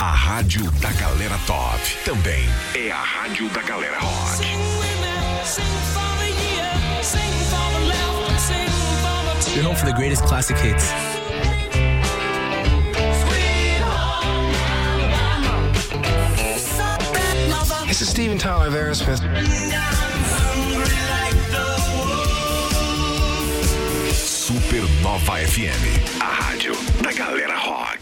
A rádio da galera top. Também é a rádio da galera rock. You're home for the greatest classic hits. This is Steven Tyler of Aerosmith. Supernova FM. A rádio da galera rock.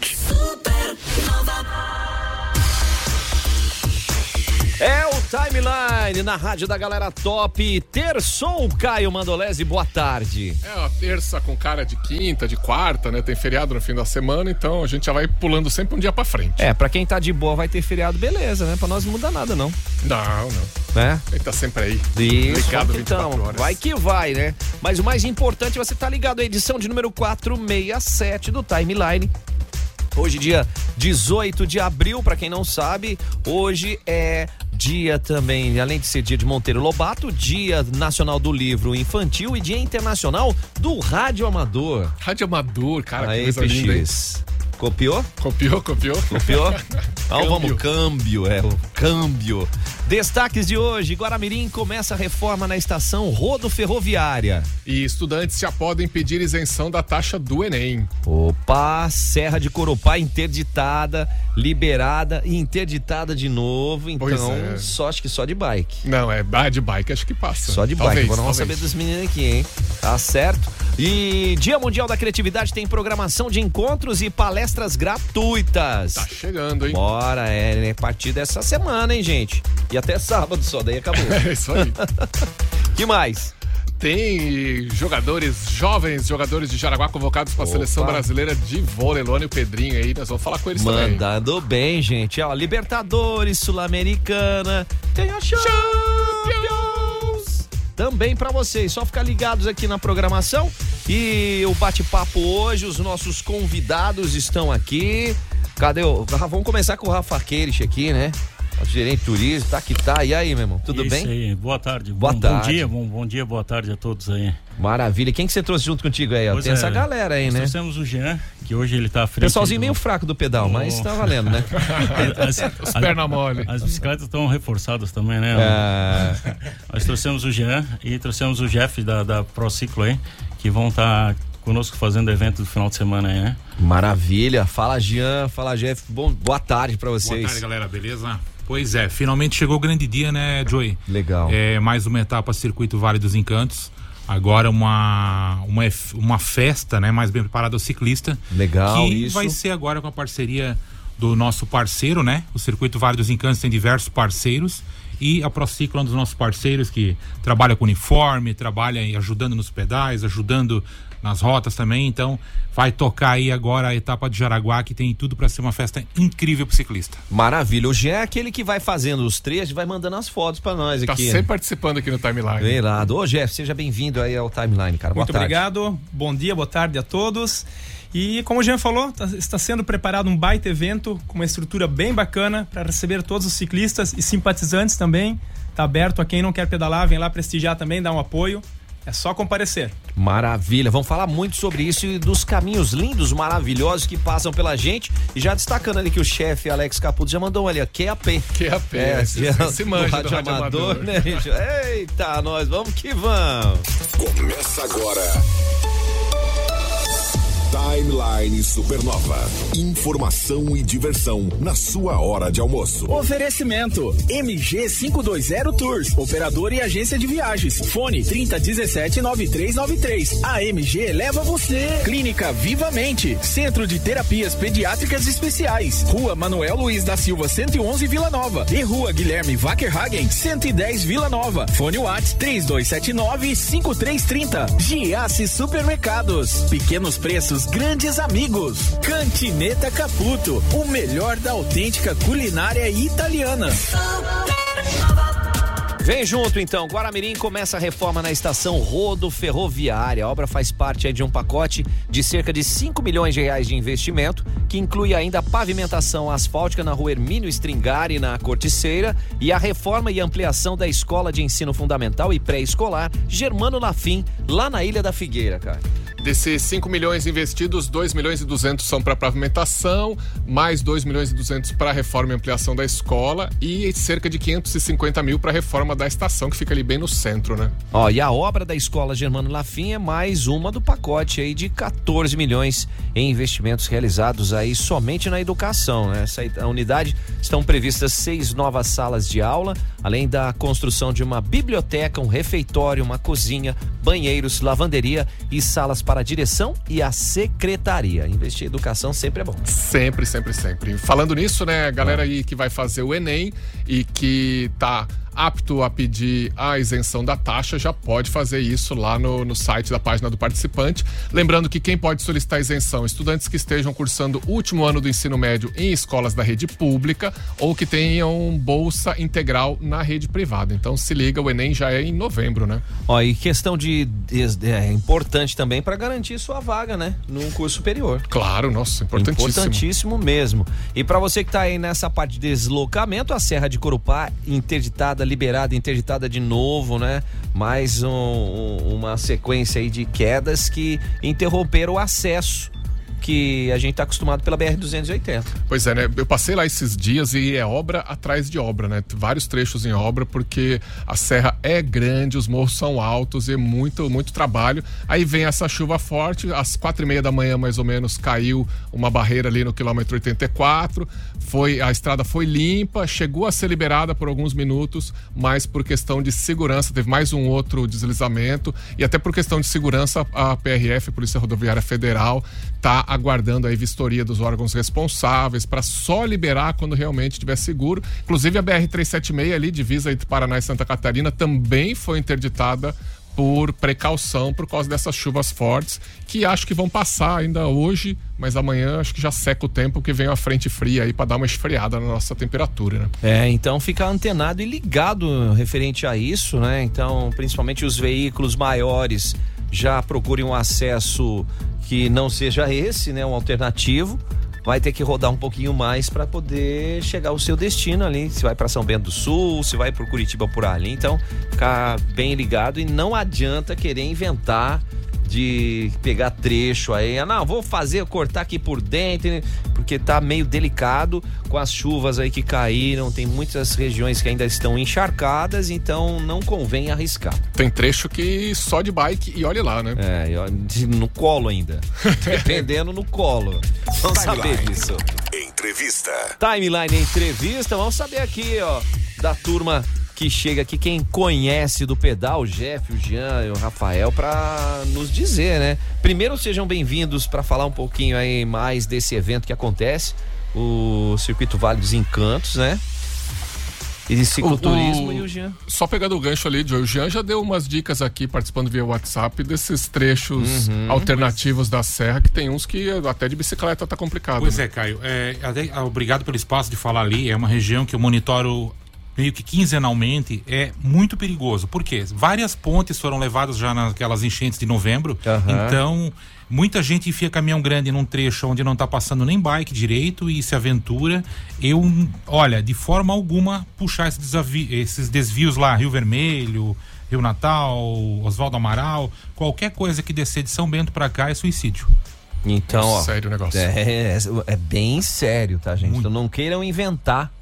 Timeline na rádio da galera top. Terçou, Caio Mandolese, boa tarde. É uma terça com cara de quinta, de quarta, né? Tem feriado no fim da semana, então a gente já vai pulando sempre um dia pra frente. É, pra quem tá de boa vai ter feriado, beleza, né? Pra nós não muda nada, não. Não, não. Né? Ele tá sempre aí. Isso, Ligado então, 24 horas. vai que vai, né? Mas o mais importante é você estar ligado à edição de número 467 do Timeline. Hoje, dia 18 de abril, pra quem não sabe, hoje é dia também, além de ser dia de Monteiro Lobato, dia nacional do livro infantil e dia internacional do rádio amador. Rádio Amador, cara, que Aí, coisa linda, hein? Copiou? Copiou, copiou? Copiou? Então Câmbio. vamos, câmbio, é o câmbio. Destaques de hoje: Guaramirim começa a reforma na estação Rodo Ferroviária. E estudantes já podem pedir isenção da taxa do Enem. Opa, Serra de Corupá interditada, liberada e interditada de novo. Então, é. só acho que só de bike. Não, é ah, de bike, acho que passa. Só de Talvez, bike. Vou não saber dos meninos aqui, hein? Tá certo. E Dia Mundial da Criatividade tem programação de encontros e palestras gratuitas. Tá chegando, hein? Bora, é, né? A partir dessa semana, hein, gente? E até sábado só, daí acabou. É isso aí. que mais? Tem jogadores, jovens jogadores de Jaraguá convocados para a seleção brasileira de vôlei. Luana e o Pedrinho aí, nós vamos falar com eles também. Mandando bem, gente. Ó, Libertadores, Sul-Americana. Tem a Champions. Também pra vocês. Só ficar ligados aqui na programação. E o bate-papo hoje, os nossos convidados estão aqui. Cadê o. Vamos começar com o Rafa Queires aqui, né? Nosso gerente turismo, tá que tá. E aí, meu irmão? Tudo Isso bem? aí. Boa tarde. Boa bom, tarde. Bom dia, bom, bom dia, boa tarde a todos aí. Maravilha. Quem que você trouxe junto contigo aí? Pois Tem é, essa galera aí, nós né? Trouxemos o Jean, que hoje ele tá frente. Pessoalzinho do- meio fraco do pedal, mas Oh. tá valendo, né? As, Os perna mole. as bicicletas estão reforçadas também, né? É, Nós trouxemos o Jean e trouxemos o Jeff da, da Prociclo aí, que vão estar conosco fazendo evento do final de semana aí, né? Maravilha. Fala, Jean. Fala, Jeff. Bom, boa tarde pra Boa vocês. tarde, galera, beleza? Pois é, finalmente chegou o grande dia, né, Joey? Legal. É mais uma etapa Circuito Vale dos Encantos. Agora uma, uma, uma festa, né, mais bem preparada ao ciclista. Legal, Que isso. vai ser agora com a parceria do nosso parceiro, né? O Circuito Vale dos Encantos tem diversos parceiros. E a Prociclo é um dos nossos parceiros que trabalha com uniforme, trabalha ajudando nos pedais, ajudando nas rotas também. Então, vai tocar aí agora a etapa de Jaraguá, que tem tudo para ser uma festa incrível pro ciclista. Maravilha. O Jean é aquele que vai fazendo os trechos e vai mandando as fotos pra nós Tá aqui. sempre participando aqui no timeline. Bem irado. Ô, Jeff, seja bem-vindo aí ao Timeline, cara. Muito boa tarde. obrigado, bom dia, boa tarde a todos. E como o Jean falou, tá- está sendo preparado um baita evento com uma estrutura bem bacana para receber todos os ciclistas e simpatizantes também. Está aberto a quem não quer pedalar, vem lá prestigiar também, dar um apoio. É só comparecer. Maravilha. Vamos falar muito sobre isso e dos caminhos lindos, maravilhosos que passam pela gente. E já destacando ali que o chefe Alex Caputo já mandou ali, ó, QAP. QAP, É, esse- já- esse manja do rádio amador. né, gente? Eita, nós vamos que vamos. Começa agora. Timeline Supernova. Informação e diversão na sua hora de almoço. Oferecimento MG 520 Tours, operador e agência de viagens. Fone 3017 9393. A MG leva você. Clínica Vivamente, Centro de Terapias Pediátricas Especiais. Rua Manuel Luiz da Silva 111 Vila Nova e Rua Guilherme Wackerhagen 110 Vila Nova. Fone Whats 3279 5330. Giasse Supermercados. Pequenos preços, grandes amigos. Cantineta Caputo, o melhor da autêntica culinária italiana. Vem junto então, Guaramirim começa a reforma na estação Rodo Ferroviária. A obra faz parte de um pacote de cerca de 5 milhões de reais de investimento, que inclui ainda a pavimentação asfáltica na rua Hermínio Stringari, na Corticeira, e a reforma e ampliação da Escola de Ensino Fundamental e Pré-Escolar Germano Lafim, lá na Ilha da Figueira, cara. Desses 5 milhões investidos, 2 milhões e 200 são para pavimentação, mais 2 milhões e 200 para reforma e ampliação da escola e cerca de 550 mil para reforma da estação, que fica ali bem no centro, né? Ó, e a obra da escola Germano Lafim é mais uma do pacote aí de 14 milhões em investimentos realizados aí somente na educação, né? Essa unidade estão previstas seis novas salas de aula, além da construção de uma biblioteca, um refeitório, uma cozinha, banheiros, lavanderia e salas para a direção e a secretaria. Investir em educação sempre é bom. Sempre, sempre, sempre. Falando nisso, né, galera aí que vai fazer o Enem e que tá apto a pedir a isenção da taxa já pode fazer isso lá no, no site da página do participante. Lembrando que quem pode solicitar isenção, estudantes que estejam cursando o último ano do ensino médio em escolas da rede pública ou que tenham bolsa integral na rede privada. Então se liga, o Enem já é em novembro, né? Ó, e questão de, de é importante também para garantir sua vaga, né, num curso superior. Claro, nossa, importantíssimo. Importantíssimo mesmo. E para você que tá aí nessa parte de deslocamento, a Serra de Corupá interditada liberada, interditada de novo, né? Mais um, um, uma sequência aí de quedas que interromperam o acesso que a gente está acostumado pela BR-280. Pois é, né? Eu passei lá esses dias e é obra atrás de obra, né? Vários trechos em obra, porque a serra é grande, os morros são altos e muito, muito trabalho. Aí vem essa chuva forte, às quatro e meia da manhã, mais ou menos, caiu uma barreira ali no quilômetro 84. Foi, a estrada foi limpa, chegou a ser liberada por alguns minutos, mas por questão de segurança, teve mais um outro deslizamento. E até por questão de segurança, a PRF, Polícia Rodoviária Federal, está aguardando a vistoria dos órgãos responsáveis para só liberar quando realmente estiver seguro. Inclusive a BR 376 ali divisa entre Paraná e Santa Catarina também foi interditada por precaução por causa dessas chuvas fortes que acho que vão passar ainda hoje, mas amanhã acho que já seca o tempo que vem a frente fria aí para dar uma esfriada na nossa temperatura, né? É, então fica antenado e ligado referente a isso, né? Então, principalmente os veículos maiores já procurem um acesso que não seja esse, né, um alternativo, vai ter que rodar um pouquinho mais para poder chegar ao seu destino ali. Se vai para São Bento do Sul, se vai para Curitiba por ali. Então, ficar bem ligado e não adianta querer inventar de pegar trecho aí. Ah, não, vou fazer, cortar aqui por dentro, porque tá meio delicado com as chuvas aí que caíram. Tem muitas regiões que ainda estão encharcadas, então não convém arriscar. Tem trecho que só de bike e olhe lá, né? É, no colo ainda. Dependendo no colo. Vamos saber disso. Entrevista. Timeline Entrevista, vamos saber aqui, ó, da turma que chega aqui, quem conhece do pedal, o Jeff, o Jean e o Rafael, para nos dizer, né? Primeiro, sejam bem-vindos para falar um pouquinho aí mais desse evento que acontece, o Circuito Vale dos Encantos, né? E de cicloturismo O- o- e o Jean. Só pegando o gancho ali, Joe, o Jean já deu umas dicas aqui, participando via WhatsApp, desses trechos Uhum. alternativos da serra, que tem uns que até de bicicleta tá complicado. Pois né? é, Caio. É, até- ah, obrigado pelo espaço de falar ali. É uma região que eu monitoro meio que quinzenalmente. É muito perigoso. Por quê? Várias pontes foram levadas já naquelas enchentes de novembro. Aham. Então, muita gente enfia caminhão grande num trecho onde não tá passando nem bike direito e se aventura. Eu, olha, de forma alguma puxar esses, desavi- esses desvios lá, Rio Vermelho. Rio Natal, Oswaldo Amaral, qualquer coisa que descer de São Bento pra cá é suicídio. Então, ó. Sério o negócio. É, é bem sério, tá, gente? Então não queiram inventar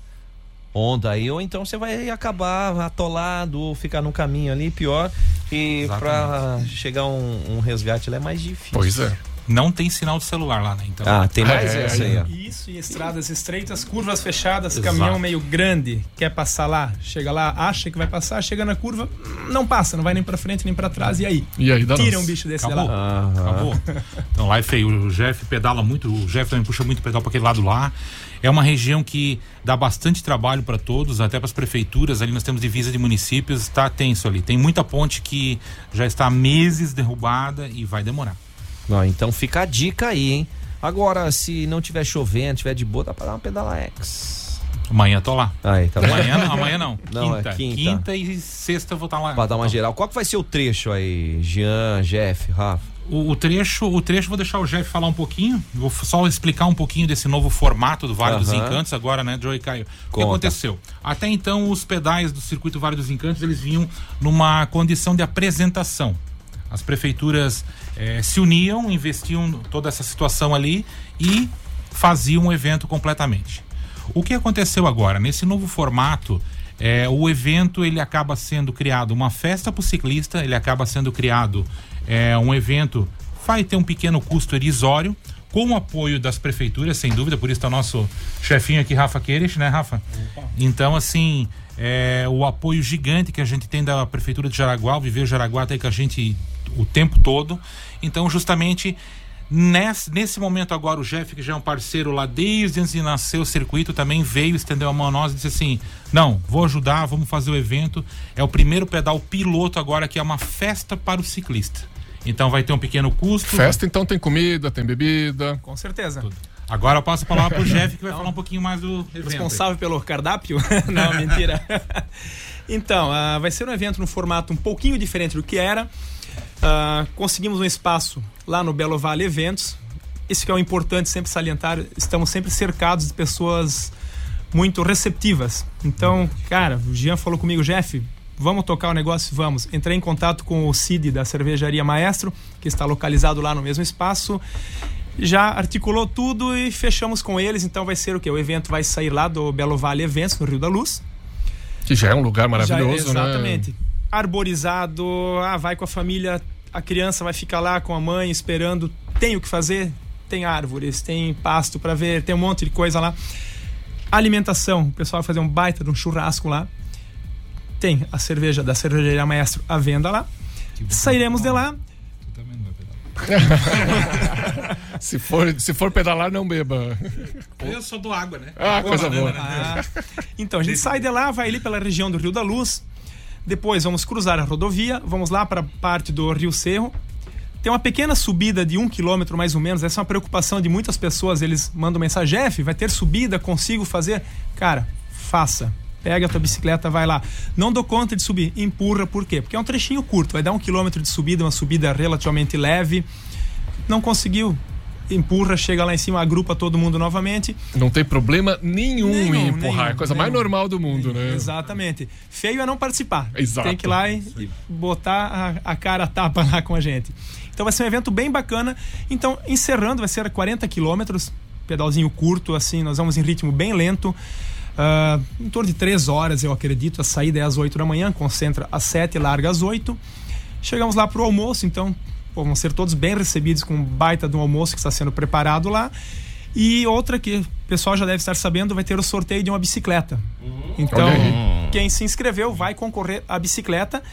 onda aí, ou então você vai acabar atolado ou ficar no caminho ali, pior. E pra chegar um, um resgate lá é mais difícil. Pois é. Não tem sinal de celular lá, né? Então, Ah, tem mais É, essa aí, ó. Isso, e estradas estreitas, curvas fechadas, Exato. caminhão meio grande, quer passar lá, chega lá, acha que vai passar, chega na curva, não passa, não vai nem pra frente nem pra trás, e aí? E aí Tira nossa. um bicho desse Acabou. de lá. Acabou. Então lá é feio. O Jeff pedala muito, o Jeff também puxa muito pedal para aquele lado lá. É uma região que dá bastante trabalho para todos, até para as prefeituras. Ali nós temos divisa de municípios, está tenso ali. Tem muita ponte que já está há meses derrubada e vai demorar. Ó, então fica a dica aí, hein? Agora, se não tiver chovendo, tiver de boa, dá pra dar uma pedala X. Amanhã tô lá. Aí, tá? Amanhã não, amanhã não. Não, é quinta. quinta. quinta. e sexta eu vou estar lá. Pra dar uma geral. Qual que vai ser o trecho aí? Jean, Jeff, Rafa? O, o trecho, o trecho vou deixar o Jeff falar um pouquinho. Vou só explicar um pouquinho desse novo formato do Vale dos Aham. Encantos agora, né, Joey Caio? O que aconteceu? Até então os pedais do circuito Vale dos Encantos eles vinham numa condição de apresentação. As prefeituras eh, se uniam, investiam toda essa situação ali e faziam um evento completamente. O que aconteceu agora? Nesse novo formato, é, o evento ele acaba sendo criado uma festa para o ciclista, ele acaba sendo criado é, um evento, vai ter um pequeno custo irrisório, com o apoio das prefeituras, sem dúvida, por isso está o nosso chefinho aqui, Rafa Queires, né, Rafa? Então, assim, é, o apoio gigante que a gente tem da Prefeitura de Jaraguá, o Viver Jaraguá tem com a gente o tempo todo. Então, justamente Nesse, nesse momento agora, o Jeff, que já é um parceiro lá desde antes de nascer o circuito, também veio, estendeu a mão a nós e disse assim: Não, vou ajudar, vamos fazer o evento. É o primeiro pedal piloto agora, que é uma festa para o ciclista. Então vai ter um pequeno custo. Festa, então tem comida, tem bebida. Com certeza. Tudo. Agora eu passo a palavra pro Jeff, que vai falar um pouquinho mais do evento. Responsável pelo cardápio? Não, mentira. então, uh, vai ser um evento no formato um pouquinho diferente do que era. Uh, conseguimos um espaço lá no Belo Vale Eventos. Isso que é o importante sempre salientar, estamos sempre cercados de pessoas muito receptivas. Então, cara, o Jean falou comigo, Jeff, vamos tocar o negócio? Vamos. Entrei em contato com o Cid da Cervejaria Maestro, que está localizado lá no mesmo espaço. Já articulou tudo e fechamos com eles. Então vai ser o que? O evento vai sair lá do Belo Vale Eventos, no Rio da Luz. Que já é um lugar maravilhoso, já, exatamente. né? Arborizado, ah, vai com a família, a criança vai ficar lá com a mãe esperando. Tem o que fazer? Tem árvores, tem pasto para ver, tem um monte de coisa lá. Alimentação, o pessoal vai fazer um baita de um churrasco lá. Tem a cerveja da cervejaria Maestro à venda lá. Sairemos de lá. se, for, se for pedalar, não beba. Eu sou do água, né? Ah, coisa boa. Ah, então, a gente sai de lá, vai ali pela região do Rio da Luz. Depois vamos cruzar a rodovia, vamos lá para a parte do Rio Cerro. Tem uma pequena subida de um quilômetro mais ou menos. Essa é uma preocupação de muitas pessoas. Eles mandam mensagem: Jeff, vai ter subida, consigo fazer? Cara, faça pega a tua bicicleta, vai lá. Não dou conta de subir, empurra, por quê? Porque é um trechinho curto, vai dar um quilômetro de subida, uma subida relativamente leve. Não conseguiu, empurra, chega lá em cima, agrupa todo mundo novamente. Não tem problema nenhum, nenhum em empurrar, nenhum, é a coisa nenhum. mais normal do mundo, né? Exatamente. Feio é não participar. Exato. Tem que ir lá e botar a, a cara a tapa lá com a gente. Então vai ser um evento bem bacana. Então, encerrando, vai ser 40 quilômetros, pedalzinho curto, assim, nós vamos em ritmo bem lento. Uh, em torno de três horas, eu acredito. A saída é às 8 da manhã, concentra às 7 larga às 8. Chegamos lá para o almoço, então pô, vão ser todos bem recebidos com um baita de um almoço que está sendo preparado lá. E outra que o pessoal já deve estar sabendo, vai ter o sorteio de uma bicicleta. Uhum. Então, quem se inscreveu vai concorrer à bicicleta.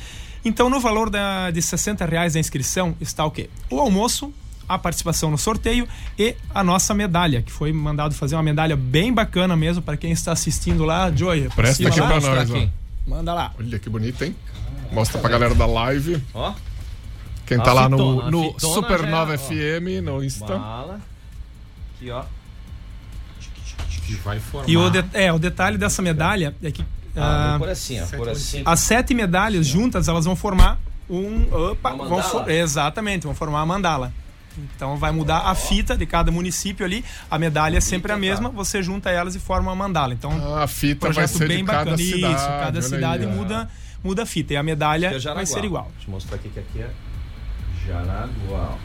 Então, no valor da, de 60 reais da inscrição está o quê? O almoço, a participação no sorteio e a nossa medalha, que foi mandado fazer uma medalha bem bacana mesmo para quem está assistindo lá. Joy, presta aqui para nós, ó. Manda lá. Olha que bonito, hein? Mostra pra galera da live. Ó. Quem tá lá no, no Supernova é, FM, no Insta. Bala. Aqui, ó. Que vai formar. E o, de, é, o detalhe dessa medalha é que. Ah, ah, por assim, ó, por assim. As sete medalhas juntas, elas vão formar um. Opa, vão for, exatamente, vão formar a mandala. Então vai mudar a fita de cada município ali. A medalha é sempre a mesma, você junta elas e forma uma mandala. Então, ah, a fita vai ser bem de bacana. Cada cidade, Isso, cada cidade aí, muda, muda a fita. E a medalha é vai ser igual. Deixa eu mostrar aqui que aqui é Jaraguá.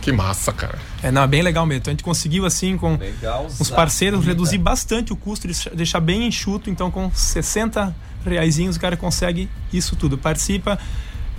Que massa, cara. É, não, é bem legal mesmo. Então a gente conseguiu, assim, com legal, os parceiros, reduzir bastante o custo, deixar bem enxuto. Então, com 60 reaisinhos, o cara consegue isso tudo. Participa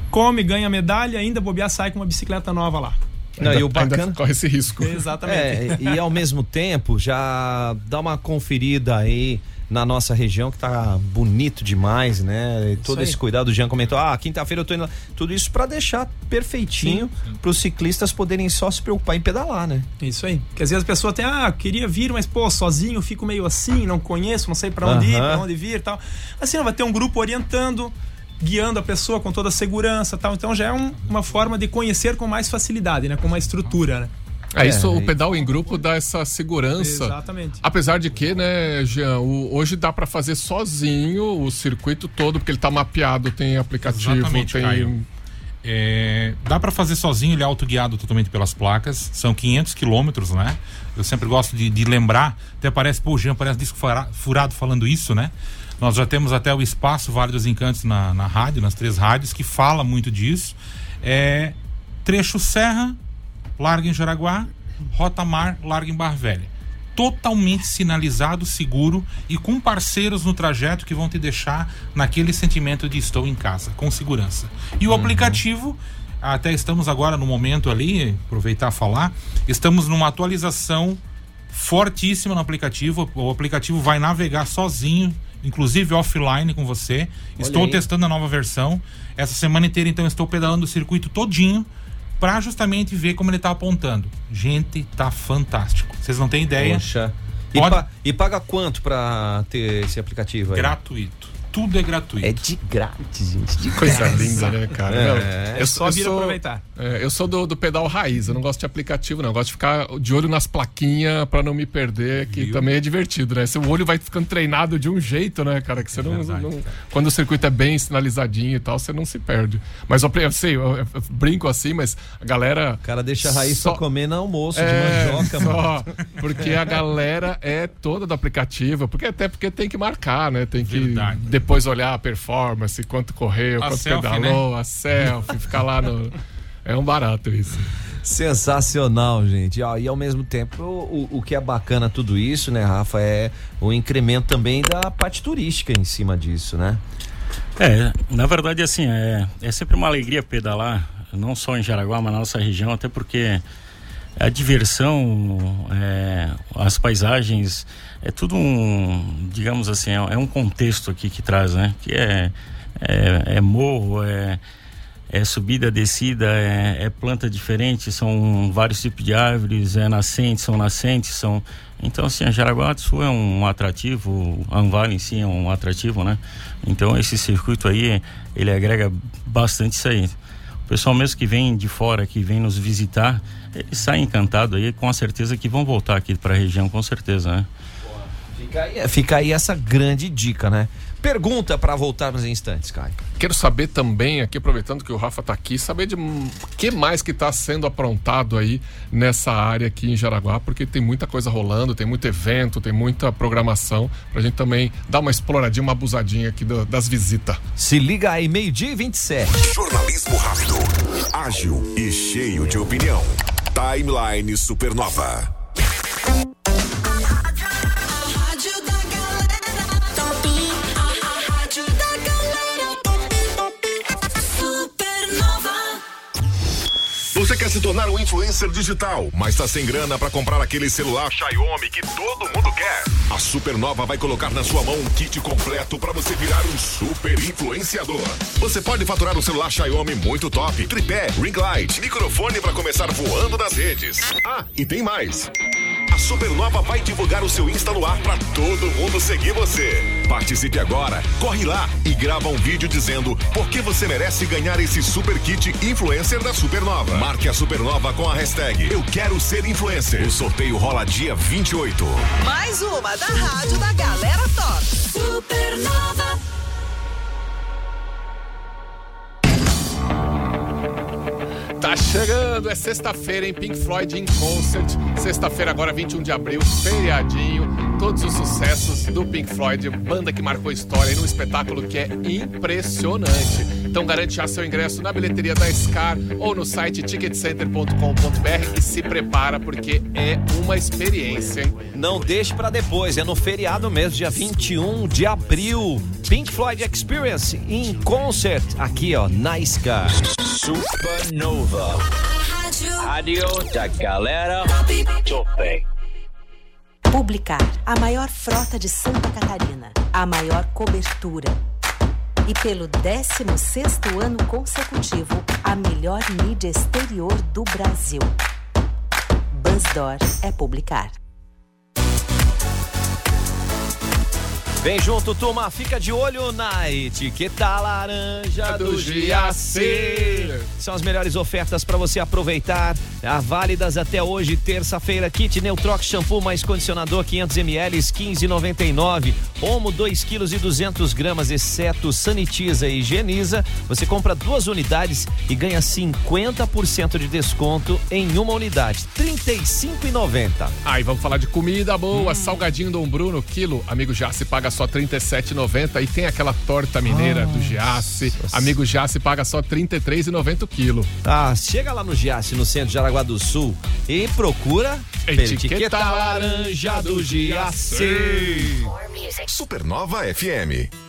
come, ganha medalha, ainda bobear, sai com uma bicicleta nova lá. Não, ainda, e o bacana corre esse risco. Exatamente. É, e ao mesmo tempo já dá uma conferida aí na nossa região que tá bonito demais, né? Isso Todo esse cuidado, o Jean comentou, ah, quinta-feira eu tô indo Tudo isso para deixar perfeitinho para os ciclistas poderem só se preocupar em pedalar, né? Isso aí. Porque às vezes a pessoa tem, ah, queria vir, mas pô, sozinho fico meio assim, não conheço, não sei para onde uh -huh. ir, para onde vir e tal. Assim, não, vai ter um grupo orientando, guiando a pessoa com toda a segurança tal. Então já é um, uma forma de conhecer com mais facilidade, né? Com uma estrutura, né? É, isso, é, o pedal em grupo dá essa segurança. Exatamente. Apesar de que, né, Jean, o, hoje dá para fazer sozinho o circuito todo, porque ele tá mapeado, tem aplicativo, Exatamente, tem. Caio. É, dá para fazer sozinho, ele é autoguiado totalmente pelas placas. São 500 quilômetros, né? Eu sempre gosto de, de, lembrar. Até parece, pô, Jean, parece disco furado falando isso, né? Nós já temos até o espaço Vale dos Encantos na, na rádio, nas três rádios, que fala muito disso. É, trecho Serra, larga em Jaraguá, Rota Mar, larga em Bar Velha. Totalmente sinalizado, seguro e com parceiros no trajeto que vão te deixar naquele sentimento de estou em casa, com segurança. E o uhum. aplicativo até estamos agora no momento ali, aproveitar falar, estamos numa atualização fortíssima no aplicativo. O aplicativo vai navegar sozinho inclusive offline com você. Olha estou aí. testando a nova versão. Essa semana inteira, então, estou pedalando o circuito todinho para justamente ver como ele está apontando. Gente, tá fantástico. Vocês não têm ideia. Poxa. E, Pode... pa e paga quanto para ter esse aplicativo aí? Gratuito tudo é gratuito. É de grátis, gente. De Coisa linda, né, cara? É, eu, é só eu vir sou, aproveitar. É, eu sou do, do, pedal raiz, eu não gosto de aplicativo, não. Eu gosto de ficar de olho nas plaquinhas para não me perder, que Viu? também é divertido, né? Seu olho vai ficando treinado de um jeito, né, cara? Que você não, verdade, não Quando o circuito é bem sinalizadinho e tal, você não se perde. Mas eu, eu sei, eu, eu, brinco assim, mas a galera. O cara deixa a raiz só comer no almoço é, de mandioca, só mano. Porque a galera é toda do aplicativo, porque até porque tem que marcar, né? Tem que. Verdade depois olhar a performance, quanto correu, a quanto selfie, pedalou, né? a selfie, ficar lá no. É um barato isso. Sensacional, gente. E ao mesmo tempo, o, o que é bacana tudo isso, né, Rafa, é o incremento também da parte turística em cima disso, né? É, na verdade, assim, é, é sempre uma alegria pedalar, não só em Jaraguá, mas na nossa região, até porque a diversão, é, as paisagens, é tudo um, digamos assim, é, um contexto aqui que traz, né? Que é, é, é morro, é, é subida, descida, é, é, planta diferente, são vários tipos de árvores, é nascentes, são nascentes, são... Então, assim, a Jaraguá do Sul é um atrativo, a Anvale em si é um atrativo, né? Então, esse circuito aí, ele agrega bastante isso aí. O pessoal mesmo que vem de fora, que vem nos visitar, eles saem encantados aí, com a certeza que vão voltar aqui para a região, com certeza, né? Fica aí, fica aí essa grande dica, né? Pergunta para voltarmos em instantes, Caio. Quero saber também, aqui aproveitando que o Rafa está aqui, saber de que mais que está sendo aprontado aí nessa área aqui em Jaraguá, porque tem muita coisa rolando, tem muito evento, tem muita programação, para a gente também dar uma exploradinha, uma abusadinha aqui do, das visitas. Se liga aí, meio-dia e 27. Jornalismo rápido, ágil e cheio de opinião. Timeline Supernova. Quer se tornar um influencer digital, mas está sem grana para comprar aquele celular Xiaomi que todo mundo quer? A Supernova vai colocar na sua mão um kit completo para você virar um super influenciador. Você pode faturar um celular Xiaomi muito top, tripé, ring light, microfone para começar voando nas redes. Ah, e tem mais. Supernova vai divulgar o seu Insta no ar para todo mundo seguir você. Participe agora, corre lá e grava um vídeo dizendo por que você merece ganhar esse super kit influencer da Supernova. Marque a Supernova com a hashtag Eu Quero Ser Influencer. O sorteio rola dia 28. Mais uma da Rádio da Galera Top. Supernova. Tá chegando, é sexta-feira em Pink Floyd em Concert. Sexta-feira, agora 21 de abril, feriadinho. Todos os sucessos do Pink Floyd, banda que marcou história num espetáculo que é impressionante. Então garante já seu ingresso na bilheteria da Scar ou no site ticketcenter.com.br e se prepara porque é uma experiência, hein? Não deixe para depois, é no feriado mesmo, dia 21 de abril. Pink Floyd Experience em concert aqui, ó, na Scar. Supernova. Rádio da galera Top. Publicar, a maior frota de Santa Catarina, a maior cobertura. E pelo 16º ano consecutivo, a melhor mídia exterior do Brasil. Buzzdoor é publicar. Vem junto, turma, fica de olho na etiqueta laranja do, Giacer. São as melhores ofertas para você aproveitar. Ah, válidas até hoje, terça-feira. Kit Neutrox shampoo mais condicionador 500 ml 15,99. Omo 2 kg e 200 gramas, exceto sanitiza e higieniza. Você compra duas unidades e ganha 50% de desconto em uma unidade. 35,90. Aí vamos falar de comida boa, salgadinho Dom Bruno, quilo, amigo Jace paga só R$ 37,90 e tem aquela torta mineira do Giasse, amigo Jace paga só R$ 33,90 o quilo. Ah, chega lá no Giasse, no centro de Jaraguá do Sul e procura Etiqueta laranja do Giasse. Supernova FM.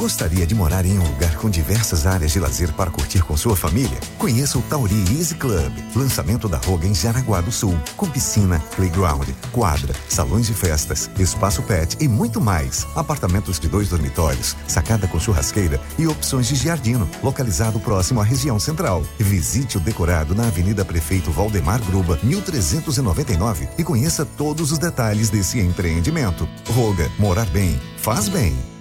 Gostaria de morar em um lugar com diversas áreas de lazer para curtir com sua família? Conheça o Tauri Easy Club, lançamento da Roga em Jaraguá do Sul, com piscina, playground, quadra, salões de festas, espaço pet e muito mais. Apartamentos de dois dormitórios, sacada com churrasqueira e opções de giardino, localizado próximo à região central. Visite o decorado na Avenida Prefeito Valdemar Gruba, 1399 e conheça todos os detalhes desse empreendimento. Roga, morar bem, faz bem.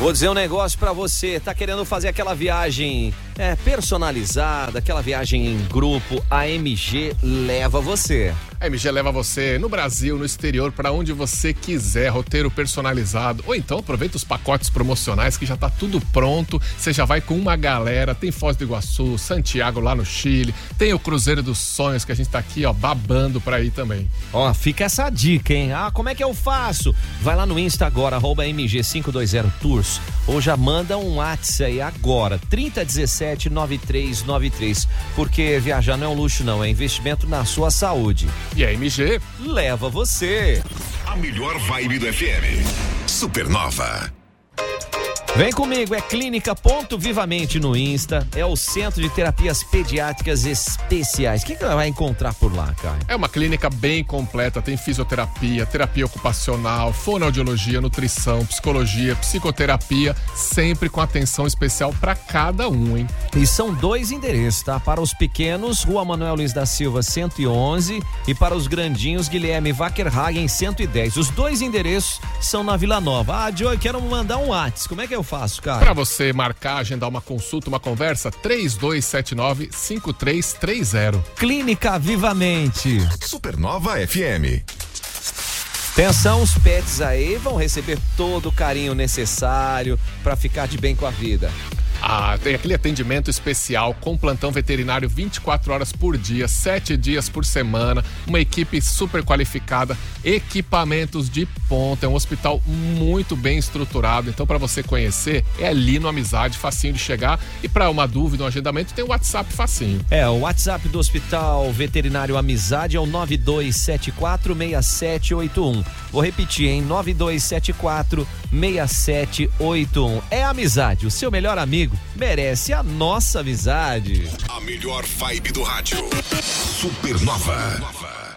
Vou dizer um negócio pra você, tá querendo fazer aquela viagem é, personalizada, aquela viagem em grupo, a MG leva você. A MG leva você no Brasil, no exterior, para onde você quiser, roteiro personalizado. Ou então aproveita os pacotes promocionais que já tá tudo pronto. Você já vai com uma galera. Tem Foz do Iguaçu, Santiago lá no Chile, tem o Cruzeiro dos Sonhos que a gente tá aqui, ó, babando pra ir também. Ó, fica essa dica, hein? Ah, como é que eu faço? Vai lá no Insta agora, arroba MG520 Tours, ou já manda um WhatsApp aí agora, 3017-9393. Porque viajar não é um luxo, não, é investimento na sua saúde. E a MG leva você. A melhor vibe do FM. Supernova. Vem comigo, é Clínica Ponto Vivamente no Insta, é o Centro de Terapias Pediátricas Especiais. O que, que ela vai encontrar por lá, cara? É uma clínica bem completa, tem fisioterapia, terapia ocupacional, fonoaudiologia, nutrição, psicologia, psicoterapia, sempre com atenção especial para cada um, hein? E são dois endereços, tá? Para os pequenos, Rua Manuel Luiz da Silva, 111, e para os grandinhos, Guilherme Wackerhagen, 110. Os dois endereços são na Vila Nova. Ah, Joey, quero mandar um WhatsApp. Como é que eu faço, cara? Para você marcar, agendar uma consulta, uma conversa, 3279-5330. Clínica Vivamente. Supernova FM. Atenção, os pets aí vão receber todo o carinho necessário para ficar de bem com a vida. Ah, tem aquele atendimento especial com plantão veterinário 24 horas por dia, 7 dias por semana, uma equipe super qualificada, equipamentos de ponta, é um hospital muito bem estruturado. Então, para você conhecer, é ali no Amizade, facinho de chegar. E para uma dúvida, um agendamento, tem o WhatsApp facinho. É, o WhatsApp do Hospital Veterinário Amizade é o 92746781. Vou repetir, hein? 92746781. É amizade, o seu melhor amigo merece a nossa amizade. A melhor vibe do rádio. Supernova.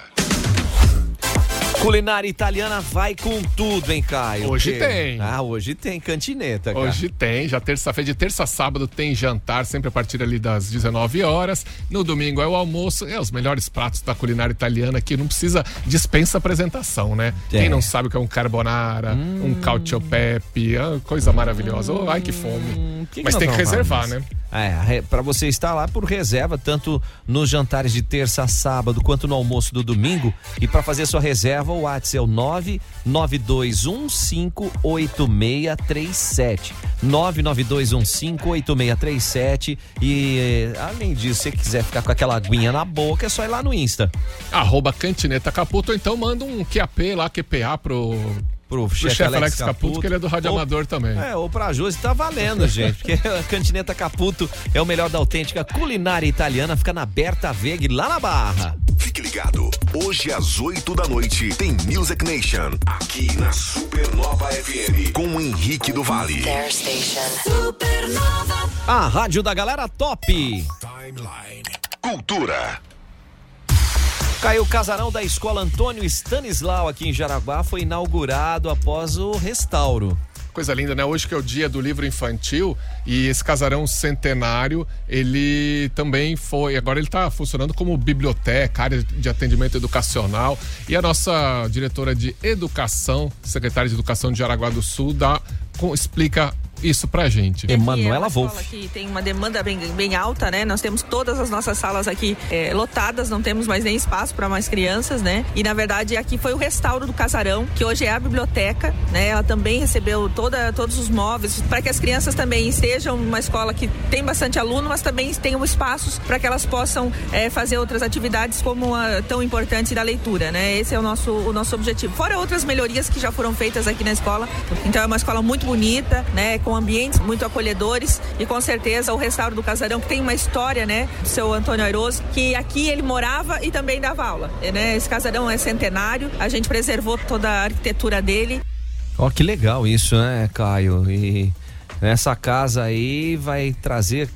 Culinária italiana vai com tudo, hein, Caio? Hoje Porque- tem. Ah, hoje tem cantineta, cara. Hoje tem, já terça-feira, de terça a sábado tem jantar, sempre a partir ali das 19 horas. No domingo é o almoço, é os melhores pratos da culinária italiana que não precisa dispensa apresentação, né? É. Quem não sabe o que é um carbonara, um cacio pepe, ah, coisa maravilhosa. Oh, ai que fome. que que Mas tem que reservar, né? É, pra você estar lá por reserva, tanto nos jantares de terça a sábado quanto no almoço do domingo. E pra fazer sua reserva, o WhatsApp é o 992158637. 992158637. E eh, além disso, se você quiser ficar com aquela aguinha na boca, é só ir lá no Insta. Arroba Cantineta Caputo, então manda um QAP lá, QPA pro, Pro pro chefe Alex Alex Caputo, Caputo, que ele é do Rádio ou- Amador também. É, ou pra Josi tá valendo, gente. Porque a Cantineta Caputo é o melhor da autêntica culinária italiana. Fica na Berta Veg, lá na Barra. Fique ligado. Hoje às 8 da noite tem Music Nation aqui na Supernova FM com o Henrique do Vale. Supernova. A rádio da galera top. Cultura. Caiu o casarão da escola Antônio Stanislau aqui em Jaraguá foi inaugurado após o restauro. Coisa linda, né? Hoje que é o dia do livro infantil e esse casarão centenário, ele também foi, agora ele está funcionando como biblioteca, área de atendimento educacional e a nossa diretora de educação, secretária de educação de Jaraguá do Sul, dá, com, explica isso pra gente. Emanuela Wolf. Que tem uma demanda bem, bem alta, né? Nós temos todas as nossas salas aqui é, lotadas, não temos mais nem espaço para mais crianças, né? E na verdade aqui foi o restauro do casarão, que hoje é a biblioteca, né? Ela também recebeu toda, todos os móveis para que as crianças também estejam numa escola que tem bastante aluno, mas também tenham espaços para que elas possam é, fazer outras atividades como a tão importante da leitura, né? Esse é o nosso, o nosso objetivo. Fora outras melhorias que já foram feitas aqui na escola. Então é uma escola muito bonita, né? Com ambientes muito acolhedores e com certeza o restauro do casarão que tem uma história, né, do seu Antônio Airoso, que aqui ele morava e também dava aula, né? Esse casarão é centenário, a gente preservou toda a arquitetura dele. Ó, que legal isso, né, Caio? E essa casa aí vai trazer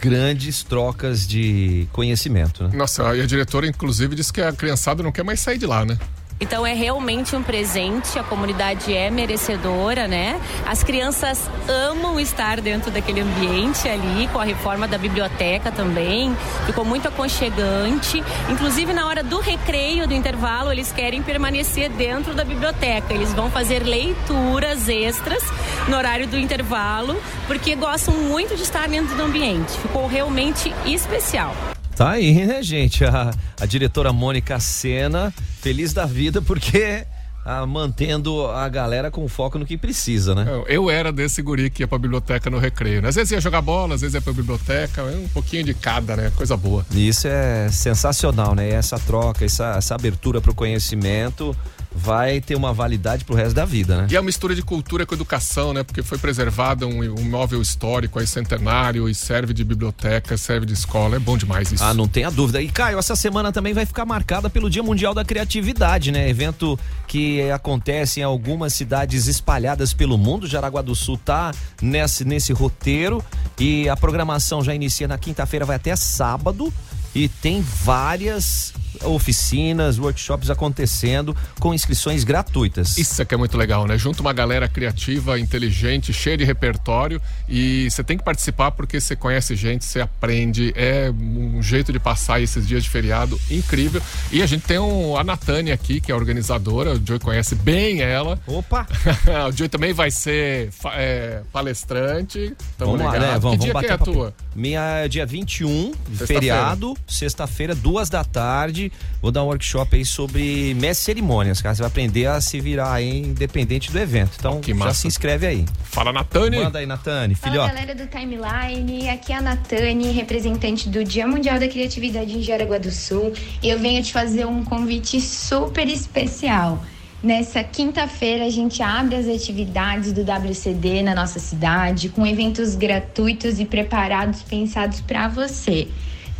grandes trocas de conhecimento, né? Nossa, e a diretora inclusive disse que a criançada não quer mais sair de lá, né? Então é realmente um presente, a comunidade é merecedora, né? As crianças amam estar dentro daquele ambiente ali, com a reforma da biblioteca também. Ficou muito aconchegante. Inclusive na hora do recreio, do intervalo, eles querem permanecer dentro da biblioteca. Eles vão fazer leituras extras no horário do intervalo, porque gostam muito de estar dentro do ambiente. Ficou realmente especial. Tá aí, né, gente? A, a diretora Mônica Sena, feliz da vida, porque ah, mantendo a galera com foco no que precisa, né? Eu, eu era desse guri que ia pra biblioteca no recreio. Né? Às vezes ia jogar bola, às vezes ia pra biblioteca, um pouquinho de cada, né? Coisa boa. Isso é sensacional, né? Essa troca, essa, essa abertura pro conhecimento vai ter uma validade pro resto da vida, né? E a mistura de cultura com educação, né? Porque foi preservado um, um móvel histórico aí centenário e serve de biblioteca, serve de escola. É bom demais isso. Ah, não tenha dúvida. E Caio, essa semana também vai ficar marcada pelo Dia Mundial da Criatividade, né? Evento que acontece em algumas cidades espalhadas pelo mundo. Jaraguá do Sul tá nesse, nesse roteiro e a programação já inicia na quinta-feira, vai até sábado e tem várias oficinas, workshops acontecendo com inscrições gratuitas. Isso é que é muito legal, né? Junto uma galera criativa, inteligente, cheia de repertório e você tem que participar porque você conhece gente, você aprende, é um jeito de passar esses dias de feriado incrível. E a gente tem um, a Natânia aqui, que é organizadora, o Joey conhece bem ela. Opa! o Joey também vai ser é, palestrante. Tamo vamos ligado. lá, né? Vamos, que vamos dia que é a tua? Minha é dia 21, Sexta-feira. feriado, sexta-feira, duas da tarde. Vou dar um workshop aí sobre mestre cerimônias, cara. Você vai aprender a se virar aí, independente do evento. Então, que já massa. se inscreve aí. Fala, Natane! Manda aí, Natane, Fala filhote. galera do Timeline, aqui é a Natane, representante do Dia Mundial da Criatividade em Jaraguá do Sul, e eu venho te fazer um convite super especial. Nessa quinta-feira a gente abre as atividades do WCD na nossa cidade, com eventos gratuitos e preparados, pensados para você.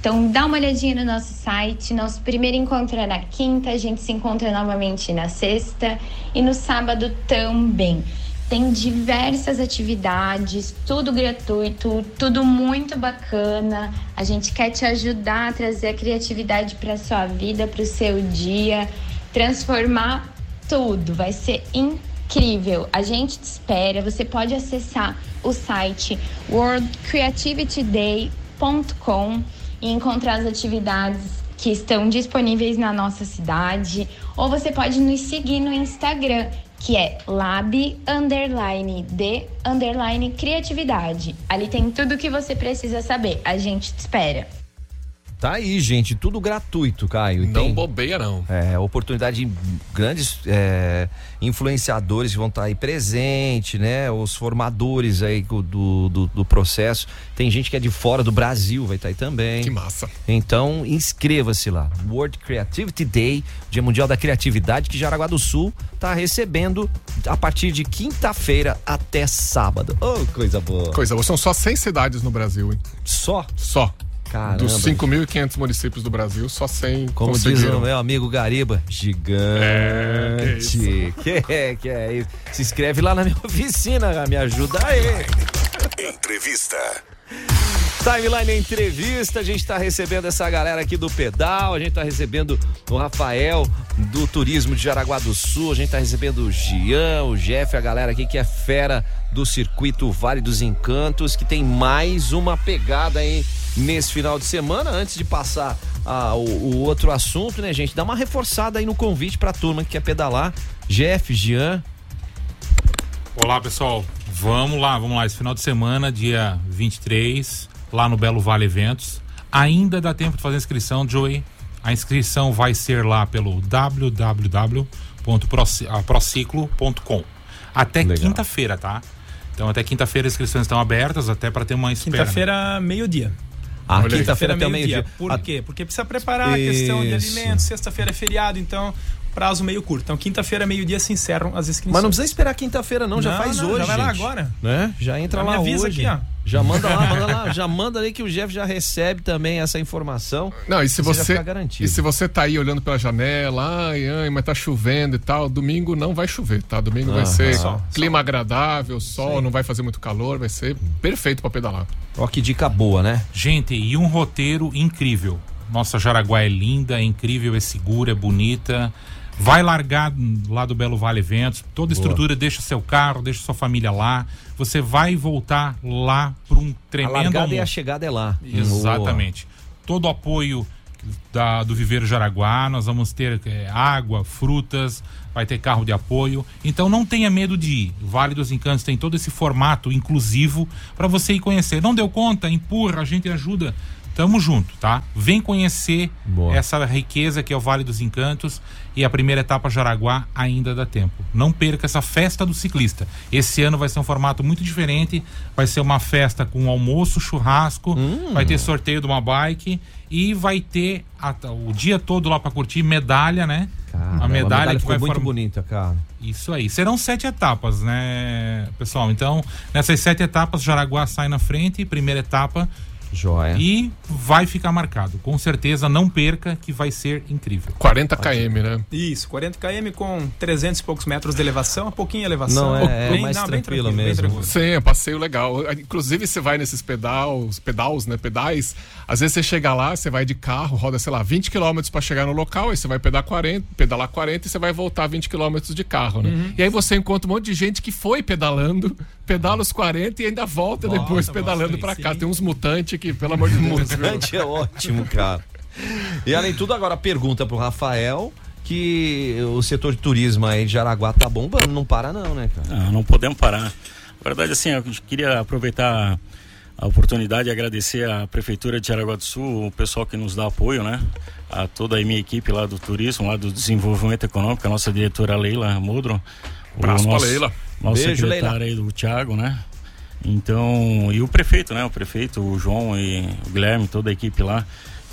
Então dá uma olhadinha no nosso site. Nosso primeiro encontro é na quinta, a gente se encontra novamente na sexta e no sábado também. Tem diversas atividades, tudo gratuito, tudo muito bacana. A gente quer te ajudar a trazer a criatividade para sua vida, para o seu dia, transformar tudo. Vai ser incrível. A gente te espera. Você pode acessar o site worldcreativityday.com e encontrar as atividades que estão disponíveis na nossa cidade. Ou você pode nos seguir no Instagram, que é lab underline de underline criatividade. Ali tem tudo o que você precisa saber. A gente te espera. Tá aí, gente, tudo gratuito, Caio. Não tem, bobeia, não. é, oportunidade de grandes é, influenciadores que vão estar aí presente, né? Os formadores aí do, do, do processo. Tem gente que é de fora do Brasil, vai estar aí também. Que massa. Então, inscreva-se lá. World Creativity Day, Dia Mundial da Criatividade, que Jaraguá do Sul tá recebendo a partir de quinta-feira até sábado. Oh, coisa boa. Coisa boa. São só 100 cidades no Brasil, hein? Só? Só. Caramba. Dos 5.500 municípios do Brasil, só 100 Como diz o meu amigo Gariba, gigante. É, que isso. que é, que é isso. Se inscreve lá na minha oficina, me ajuda aí. Entrevista. Timeline Entrevista, a gente está recebendo essa galera aqui do pedal, a gente está recebendo o Rafael do Turismo de Jaraguá do Sul, a gente está recebendo o Gian, o Jeff, a galera aqui que é fera do circuito Vale dos Encantos, que tem mais uma pegada aí nesse final de semana. Antes de passar ah, o, o outro assunto, né, gente? Dá uma reforçada aí no convite para a turma que quer pedalar. Jeff, Gian. Olá, pessoal. Vamos lá, vamos lá. Esse final de semana, dia 23, lá no Belo Vale Eventos. Ainda dá tempo de fazer a inscrição, Joey. A inscrição vai ser lá pelo www.prociclo.com. Até quinta-feira, tá? Então até quinta-feira as inscrições estão abertas, até para ter uma espera. Quinta-feira, meio-dia. Ah, quinta-feira até meio-dia. meio-dia. Por quê? Porque precisa preparar a questão de Isso. alimentos. Sexta-feira é feriado, então prazo meio curto. Então quinta-feira, meio-dia se encerram as inscrições. Mas não precisa esperar quinta-feira, não, já Não, faz não, hoje. já vai lá gente. agora. Né? Já entra Já me lá avisa hoje. aqui, ó. Já manda lá, manda lá, já manda ali que o Jeff já recebe também essa informação. Não, e se você garantido. e se você tá aí olhando pela janela, ai, ai, mas tá chovendo e tal, domingo não vai chover, tá? Domingo vai Aham. ser Sol, clima agradável, sol, não vai fazer muito calor, vai ser perfeito para pedalar. Ó que dica boa, né? Gente, e um roteiro incrível. Nossa Jaraguá é linda, é incrível, é segura, é bonita. Vai largar lá do Belo Vale Eventos, toda a estrutura, deixa seu carro, deixa sua família lá. Você vai voltar lá para um A tremendo largada e a chegada é lá. Exatamente. Todo o apoio da- do Viveiro Jaraguá, nós vamos ter é, água, frutas, vai ter carro de apoio. Então não tenha medo de ir. Vale dos Encantos tem todo esse formato inclusivo para você ir conhecer. Não deu conta? Empurra, a gente ajuda. Tamo junto, tá? Vem conhecer essa riqueza que é o Vale dos Encantos e a primeira etapa Jaraguá ainda dá tempo. Não perca essa festa do ciclista. Esse ano vai ser um formato muito diferente. Vai ser uma festa com almoço, churrasco, vai ter sorteio de uma bike e vai ter a- o dia todo lá para curtir medalha, né? Caramba, a medalha, que ficou vai muito formar- bonita, cara. isso aí. Serão sete etapas, né, pessoal? Então, nessas sete etapas, Jaraguá sai na frente, primeira etapa. Joia. E vai ficar marcado. Com certeza, não perca, que vai ser incrível. 40 km, né? Isso, 40 km com 300 e poucos metros de elevação, a pouquinha elevação. Não, é- é Bem- mais não, bem tranquilo bem mesmo. tranquilo. Sim, é um passeio legal. Inclusive, você vai nesses pedais, pedais, né? Pedais. Às vezes você chega lá, você vai de carro, roda, sei lá, 20 km para chegar no local, aí você vai pedalar 40, pedalar 40 e você vai voltar 20 km de carro, né? Uhum. E aí você encontra um monte de gente que foi pedalando, pedala os 40 e ainda volta Volta, depois pedalando para cá. Tem uns mutantes que, pelo amor de Deus. viu? Mutante é ótimo, cara. E além de tudo, agora pergunta pro Rafael que o setor de turismo aí de Jaraguá tá bombando, não para não, né, cara? Não, não podemos parar. Na verdade, assim, eu queria aproveitar a oportunidade e agradecer à Prefeitura de Jaraguá do Sul, o pessoal que nos dá apoio, né? A toda a minha equipe lá do turismo, lá do desenvolvimento econômico, a nossa diretora Leila Modro. o Abraço pra nosso, Leila. Nosso Beijo, secretário aí do Thiago, né? Então, e o prefeito, né? O prefeito, o João e o Guilherme, toda a equipe lá.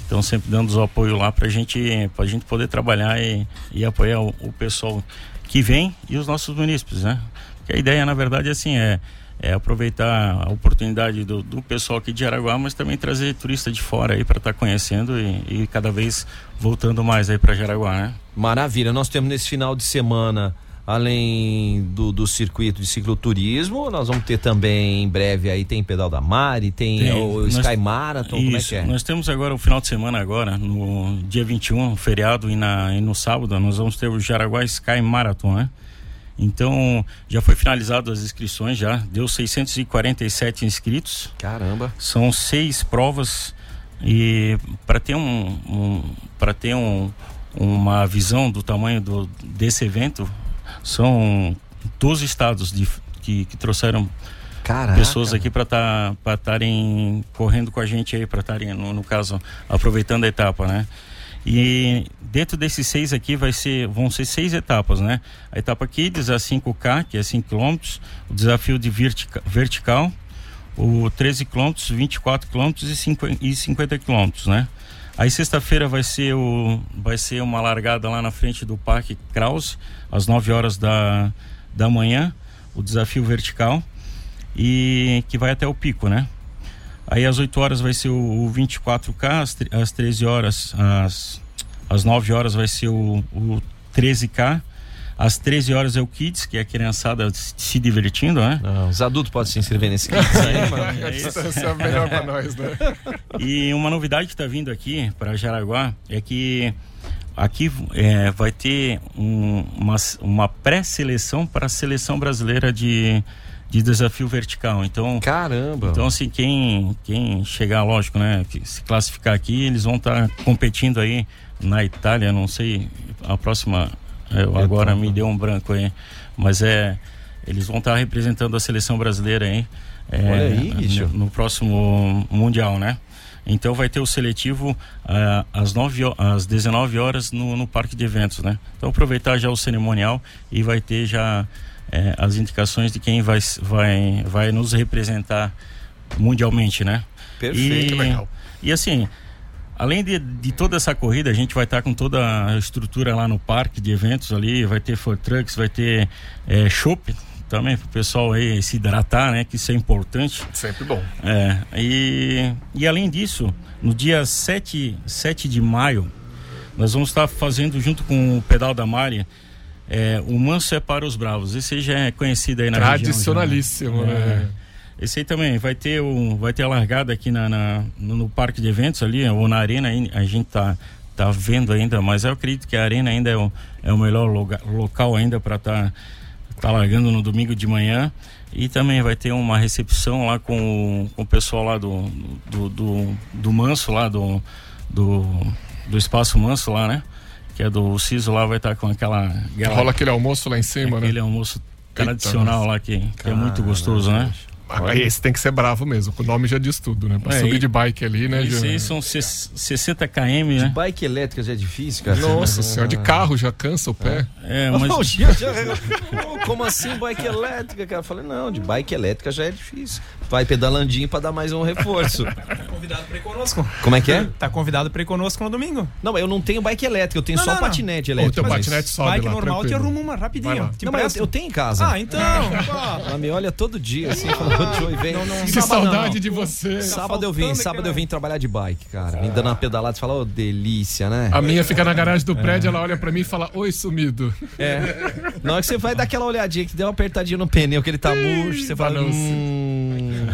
Então, sempre dando os apoio lá pra gente, pra gente poder trabalhar e, e apoiar o, o pessoal que vem e os nossos munícipes, né? Porque a ideia, na verdade, assim, é, é aproveitar a oportunidade do, do pessoal aqui de Araguá, mas também trazer turista de fora aí para estar conhecendo e, e cada vez voltando mais aí para Jaraguá, né? Maravilha. Nós temos nesse final de semana, além do, do circuito de cicloturismo, nós vamos ter também em breve aí tem pedal da Mari, tem, Tem. o Nós- Sky Marathon, como é Isso, que é? Nós temos agora o final de semana agora, no dia 21, feriado, e, na, e no sábado, nós vamos ter o Jaraguá Sky Marathon, né? Então, já foi finalizado as inscrições já, deu 647 inscritos. Caramba. São seis provas e para ter um, um para ter um, uma visão do tamanho do, desse evento, são 12 estados de, que, que trouxeram Caraca. pessoas aqui para tá, estarem correndo com a gente aí, para estarem, no, no caso, aproveitando a etapa, né? E dentro desses seis aqui vai ser, vão ser seis etapas, né? A etapa Kids, a 5K, que é 5 km, o desafio de vertica, vertical, o 13 km, 24 km e 50, e 50 km, né? Aí sexta-feira vai ser o vai ser uma largada lá na frente do Parque Kraus, às 9 horas da, da manhã, o desafio vertical e que vai até o pico, né? Aí às 8 horas vai ser o, o 24K, às, às 13 horas, às, às 9 horas vai ser o, o 13K, Às 13 horas é o Kids, que é a criançada se divertindo, né? Não, os adultos podem se inscrever nesse Kids aí, mano. A distância é melhor pra nós, né? E uma novidade que está vindo aqui para Jaraguá é que aqui é, vai ter um, uma, uma pré-seleção para a seleção brasileira de, de desafio vertical. Então, caramba. Então, assim, quem, quem chegar, lógico, né, que se classificar aqui, eles vão estar tá competindo aí na Itália, não sei, a próxima, eu, agora me deu um branco aí, mas é, eles vão estar tá representando a seleção brasileira aí. É, Olha aí, bicho. No, no próximo Mundial, né? Então vai ter o seletivo uh, às, 9, às 19 horas no, no parque de eventos, né? Então aproveitar já o cerimonial e vai ter já eh, as indicações de quem vai, vai, vai nos representar mundialmente, né? Perfeito, e, legal. E assim, além de, de toda essa corrida, a gente vai estar com toda a estrutura lá no parque de eventos ali, vai ter food trucks, vai ter é, shopping também para o pessoal aí se hidratar, né? Que isso é importante. Sempre bom. É, e, e além disso, no dia 7, 7 de maio, nós vamos estar fazendo junto com o Pedal da Mari é, o Manso é para os Bravos. Esse já é conhecido aí na Tradicionalíssimo, região. né? É, esse aí também vai ter o vai ter a largada aqui na, na no, no, parque de eventos ali ou na arena a gente tá tá vendo ainda mas eu acredito que a arena ainda é o, é o melhor loga, local ainda para estar tá tá largando no domingo de manhã e também vai ter uma recepção lá com, com o pessoal lá do, do, do, do Manso lá do, do, do Espaço Manso lá, né? Que é do Ciso lá, vai estar com aquela... Gala, Rola aquele almoço lá em cima, aquele né? Aquele almoço tradicional Eita, lá que, que é muito gostoso, né? Aí esse tem que ser bravo mesmo, o nome já diz tudo, né? Pra é, subir de bike ali, né? Isso já... aí são 60 km, né? De bike elétrica já é difícil, cara. Nossa senhora, de carro já cansa o pé. É, mas... Como assim bike elétrica, cara? Eu falei, não, de bike elétrica já é difícil. Vai pedalandinho pra dar mais um reforço. Tá convidado pra ir conosco. Como é que é? Tá convidado pra ir conosco no domingo. Não, eu não tenho bike elétrica, eu tenho não, só não, patinete não. elétrico. O teu patinete sobe Bike lá, normal tranquilo. te arruma uma rapidinho. Não, mas eu, eu, tenho em casa. Ah, então. Ela me olha todo dia, assim, falando, Joey, vem. Não, não, que saudade de você. Sábado eu vim, sábado eu vim trabalhar de bike, cara. Me dando uma pedalada e fala, ô, oh, delícia, né? A minha fica na garagem do prédio, é. ela olha pra mim e fala, oi, sumido. É. Na hora que você vai dar aquela olhadinha que deu uma apertadinha no pneu, que ele tá murcho, você fala, hum...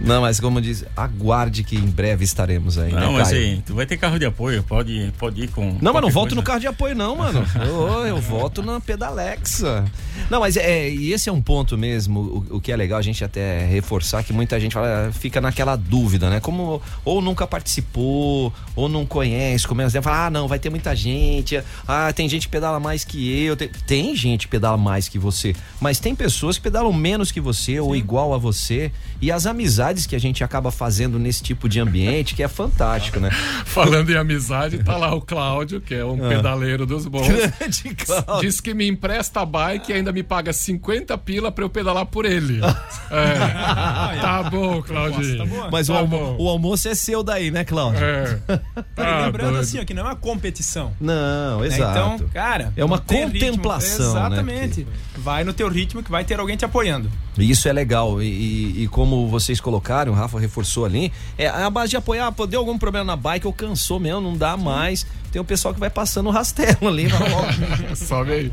Não, mas como diz, aguarde que em breve estaremos aí. Não, né, mas aí, tu vai ter carro de apoio, pode, pode ir com. Não, mas não volto no carro de apoio, não, mano. eu, eu volto na Pedalexa. Não, mas é, e esse é um ponto mesmo, o, o, que é legal a gente até reforçar, que muita gente fala, fica naquela dúvida, né? Como ou nunca participou, ou não conhece, como é, fala, ah, não, vai ter muita gente, ah, tem gente que pedala mais que eu. Tem, tem gente que pedala mais que você, mas tem pessoas que pedalam menos que você, Sim. ou igual a você. E as amizades que a gente acaba fazendo nesse tipo de ambiente, que é fantástico, né? Falando em amizade, tá lá o Cláudio, que é um ah. pedaleiro dos bons. Grande Cláudio. Diz que me empresta a bike e ainda me paga 50 pila pra eu pedalar por ele. é. Tá bom, Claudinho. Tá Mas tá o, almo o, almoço é seu daí, né, Cláudio? É. Tá lembrando doido. assim, ó, que não é uma competição. Não, né? exato. Então, cara. É uma contemplação. Ritmo. Exatamente. Né? Vai no teu ritmo que vai ter alguém te apoiando. Isso é legal. E, e, e como vocês colocaram, o Rafa reforçou ali, é a base de apoiar, pô, deu algum problema na bike ou cansou mesmo, não dá mais. Tem o pessoal que vai passando o rastelo ali. Sobe aí.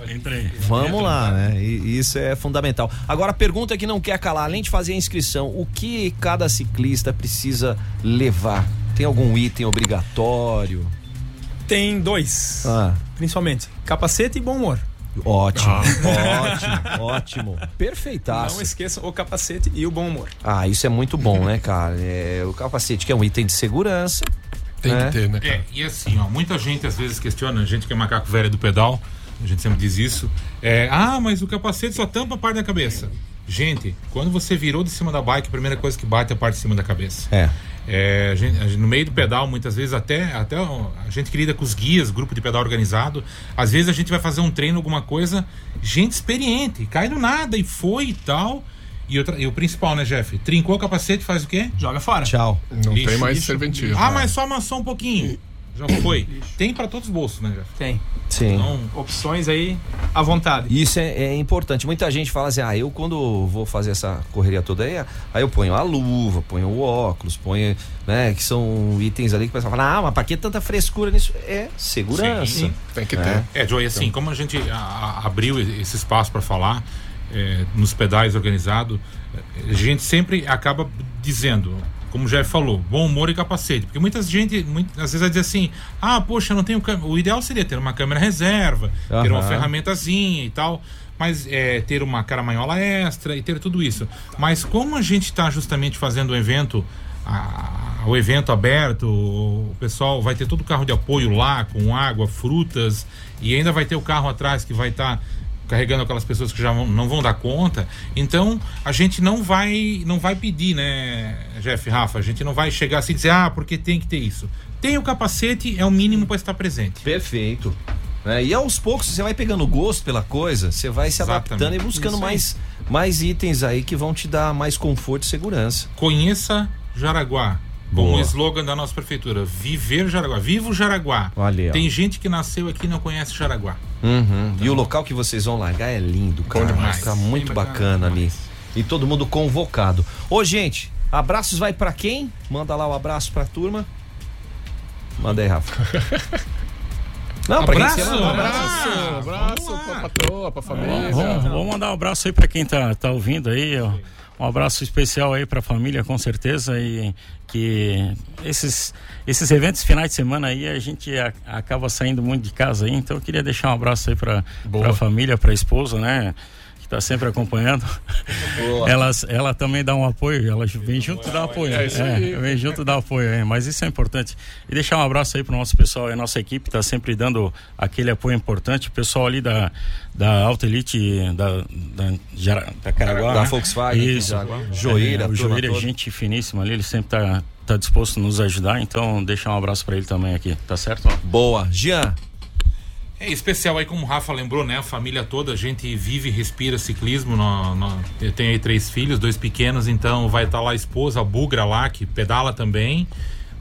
Vamos lá, né? E, isso é fundamental. Agora, a pergunta que não quer calar, além de fazer a inscrição, o que cada ciclista precisa levar? Tem algum item obrigatório? Tem dois. Ah. Principalmente. Capacete e bom humor. Ótimo, ah. ótimo, ótimo. Perfeitaço. Não esqueçam o capacete e o bom humor. Ah, isso é muito bom, né, cara? É, o capacete que é um item de segurança. Tem é. que ter, né? Cara? É, e assim, ó, muita gente às vezes questiona, a gente que é macaco velho do pedal, a gente sempre diz isso. É, ah, mas o capacete só tampa a parte da cabeça. Gente, quando você virou de cima da bike, a primeira coisa que bate é a parte de cima da cabeça. É. É, a gente, a gente, no meio do pedal, muitas vezes até, até a gente que lida com os guias, grupo de pedal organizado, às vezes a gente vai fazer um treino, alguma coisa, gente experiente, cai do nada e foi e tal. E, outra, e o principal, né, Jeff? Trincou o capacete, faz o quê? Joga fora. Tchau. Não lixo, tem mais lixo. serventia. Ah, mas só amassou um pouquinho. Já foi. Tem para todos os bolsos, né, Jeff? Tem. Sim. Então, opções aí à vontade. Isso é, é importante. Muita gente fala assim: ah, eu quando vou fazer essa correria toda aí, aí eu ponho a luva, ponho o óculos, ponho, né, que são itens ali que o pessoal fala: ah, mas pra que tanta frescura nisso? É segurança. Sim, tem que ter. É, Joey, assim, Então. como a gente a- a- abriu esse espaço para falar é, nos pedais organizado, a gente sempre acaba dizendo, como o Jeff falou, bom humor e capacete. Porque muita gente, muitas às vezes vai dizer assim, ah, poxa, não tenho câmera. O ideal seria ter uma câmera reserva, ter uma ferramentazinha e tal. Mas é, ter uma caramanhola extra e ter tudo isso. Mas como a gente está justamente fazendo o evento a- o evento aberto, o pessoal vai ter todo o carro de apoio lá, com água, frutas, e ainda vai ter o carro atrás que vai estar carregando aquelas pessoas que já vão- não vão dar conta. Então, a gente não vai não vai pedir, né, Jeff, Rafa, a gente não vai chegar assim e dizer, ah, porque tem que ter isso. Tem o capacete, é o mínimo para estar presente. Perfeito. né? E aos poucos você vai pegando gosto pela coisa, você vai se adaptando Exatamente. e buscando mais, mais itens aí que vão te dar mais conforto e segurança. Conheça Jaraguá. Boa. o slogan da nossa prefeitura, viver Jaraguá. Viva o Jaraguá. Olha. Tem gente que nasceu aqui e não conhece Jaraguá. Uhum. E o local que vocês vão largar é lindo, cara. Vai demais. ficar muito Bem bacana, bacana ali. E todo mundo convocado. Ô, gente, abraços vai pra quem? Manda lá o abraço pra turma. Manda aí, Rafa. Não, pra quem Abraço, um abraço, abraço pra patroa, pra família. Vamos, vamos mandar um abraço aí para quem tá, tá ouvindo aí, ó. Um abraço especial aí para a família, com certeza, e que esses, esses eventos finais de semana aí a gente a- acaba saindo muito de casa aí, então eu queria deixar um abraço aí para a família, para a esposa, né? Que tá sempre acompanhando. Boa. Ela, ela também dá um apoio, ela vem junto dá apoio. É aí. vem junto dá apoio, é, mas isso é importante. E deixar um abraço aí pro nosso pessoal, a nossa equipe tá sempre dando aquele apoio importante. O pessoal ali da, da Alta Elite, da, da, da Caraguá. Da né? Volkswagen Isso. Joeira, é, o Joeira é gente finíssima ali, ele sempre tá, tá disposto a nos ajudar, então deixar um abraço para ele também aqui, tá certo? Boa. Jean. É especial aí, como o Rafa lembrou, né? A família toda, a gente vive e respira ciclismo. No, no- eu tenho aí três filhos, dois pequenos, então vai estar lá a esposa, a Bugra lá, que pedala também.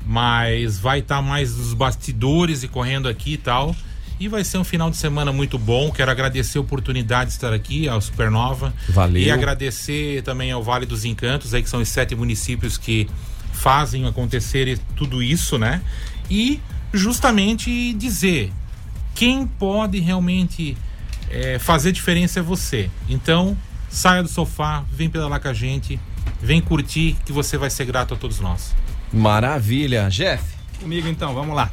Mas vai estar mais nos bastidores e correndo aqui e tal. E vai ser um final de semana muito bom. Quero agradecer a oportunidade de estar aqui, ao Supernova. Valeu. E agradecer também ao Vale dos Encantos, aí que são os sete municípios que fazem acontecer tudo isso, né? E justamente dizer quem pode realmente é, fazer diferença é você. Então, saia do sofá, vem pedalar com a gente, vem curtir, que você vai ser grato a todos nós. Maravilha. Jeff. Comigo então, vamos lá.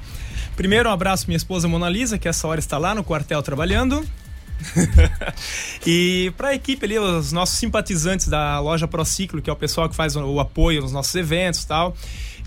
Primeiro, um abraço minha esposa Mona Lisa, que essa hora está lá no quartel trabalhando. e para a equipe ali, os nossos simpatizantes da loja Prociclo, que é o pessoal que faz o, apoio nos nossos eventos e tal.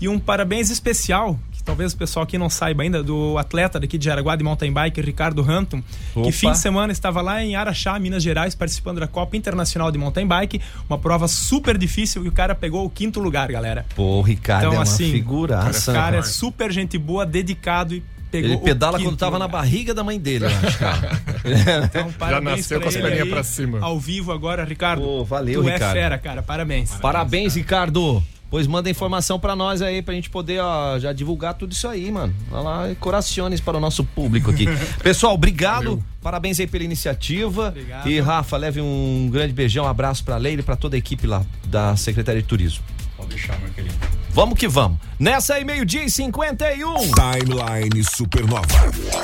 E um parabéns especial, talvez o pessoal aqui não saiba ainda, do atleta daqui de Jaraguá de mountain bike, Ricardo Hampton, Opa. que fim de semana estava lá em Araxá, Minas Gerais, participando da Copa Internacional de Mountain Bike, uma prova super difícil e o cara pegou o quinto lugar, galera. Pô, o Ricardo Então, é uma assim, figuraça. O cara é super gente boa, dedicado e pegou Ele pedala quando tava na barriga da mãe dele, eu acho, cara. Então, parabéns nasceu com as perninhas pra cima. Ao vivo agora, Ricardo. Pô, valeu, tu Ricardo. é fera, cara. Parabéns. Parabéns, Ricardo. Pois manda informação pra nós aí, pra gente poder ó, já divulgar tudo isso aí, mano. Vai lá, e corações para o nosso público aqui. Pessoal, obrigado. Parabéns aí pela iniciativa. Obrigado. E Rafa, leve um grande beijão, um abraço pra Leila e pra toda a equipe lá da Secretaria de Turismo. Pode deixar, meu querido. Vamos que vamos. Nessa aí, meio-dia e 51. Timeline Supernova.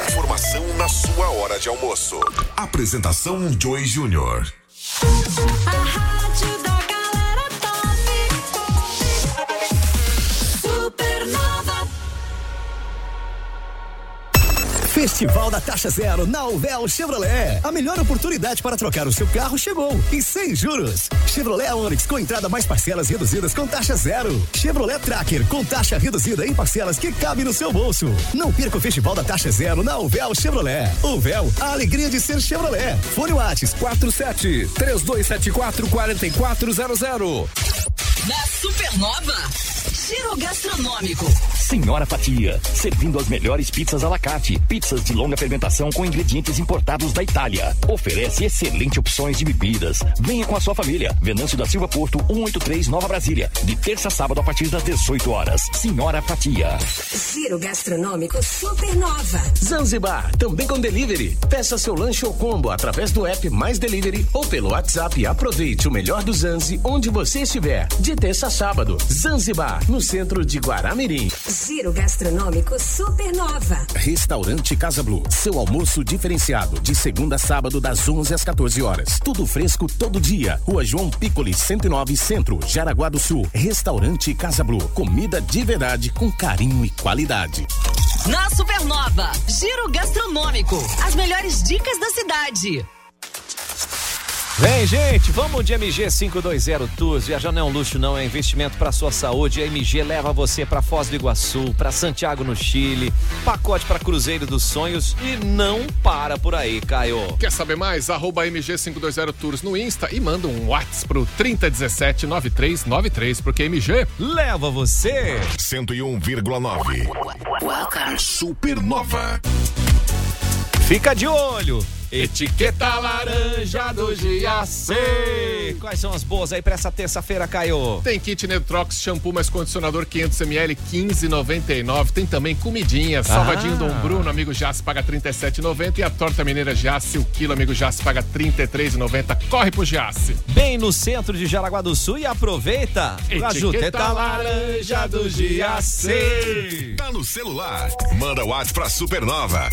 Informação na sua hora de almoço. Apresentação Joy Júnior. Festival da Taxa Zero na Uvel Chevrolet. A melhor oportunidade para trocar o seu carro chegou e sem juros. Chevrolet Onix com entrada mais parcelas reduzidas com taxa zero. Chevrolet Tracker com taxa reduzida em parcelas que cabe no seu bolso. Não perca o Festival da Taxa Zero na Uvel Chevrolet. Uvel, a alegria de ser Chevrolet. Fone Whats 47 3274 4400. Na Supernova, Giro gastronômico. Senhora Fatia, servindo as melhores pizzas à la carte. Pizzas de longa fermentação com ingredientes importados da Itália. Oferece excelentes opções de bebidas. Venha com a sua família. Venâncio da Silva Porto, 183 Nova Brasília. De terça a sábado a partir das 18 horas. Senhora Fatia. Giro gastronômico Supernova. Zanzibar, também com delivery. Peça seu lanche ou combo através do app Mais Delivery ou pelo WhatsApp e aproveite o melhor do Zanzi onde você estiver. De terça a sábado. Zanzibar, no centro de Guaramirim. Giro gastronômico Supernova. Restaurante Casa Blue. Seu almoço diferenciado. De segunda a sábado, das 11 às 14 horas. Tudo fresco todo dia. Rua João Piccoli, 109 Centro, Jaraguá do Sul. Restaurante Casa Blue. Comida de verdade com carinho e qualidade. Na Supernova, Giro gastronômico. As melhores dicas da cidade. Vem, gente, vamos de MG 520 Tours. Viajar não é um luxo, não, é investimento para sua saúde. A MG leva você para Foz do Iguaçu, para Santiago no Chile, pacote para Cruzeiro dos Sonhos e não para por aí, Caio. Quer saber mais? Arroba MG520 Tours no Insta e manda um WhatsApp pro 3017 9393, porque MG leva você. 101,9. Supernova. Fica de olho. Etiqueta laranja do GAC. Quais são as boas aí pra essa terça-feira, Caio? Tem kit Neutrox, shampoo mais condicionador 500ml, 15,99. Tem também comidinha, salgadinho Ah. Dom Bruno, amigo Jace paga 37,90 e a torta mineira Jace, o quilo, amigo Jace paga 33,90. Corre pro Jace. Bem no centro de Jaraguá do Sul e aproveita. Etiqueta laranja do GAC. Tá no celular? Manda o WhatsApp pra Supernova.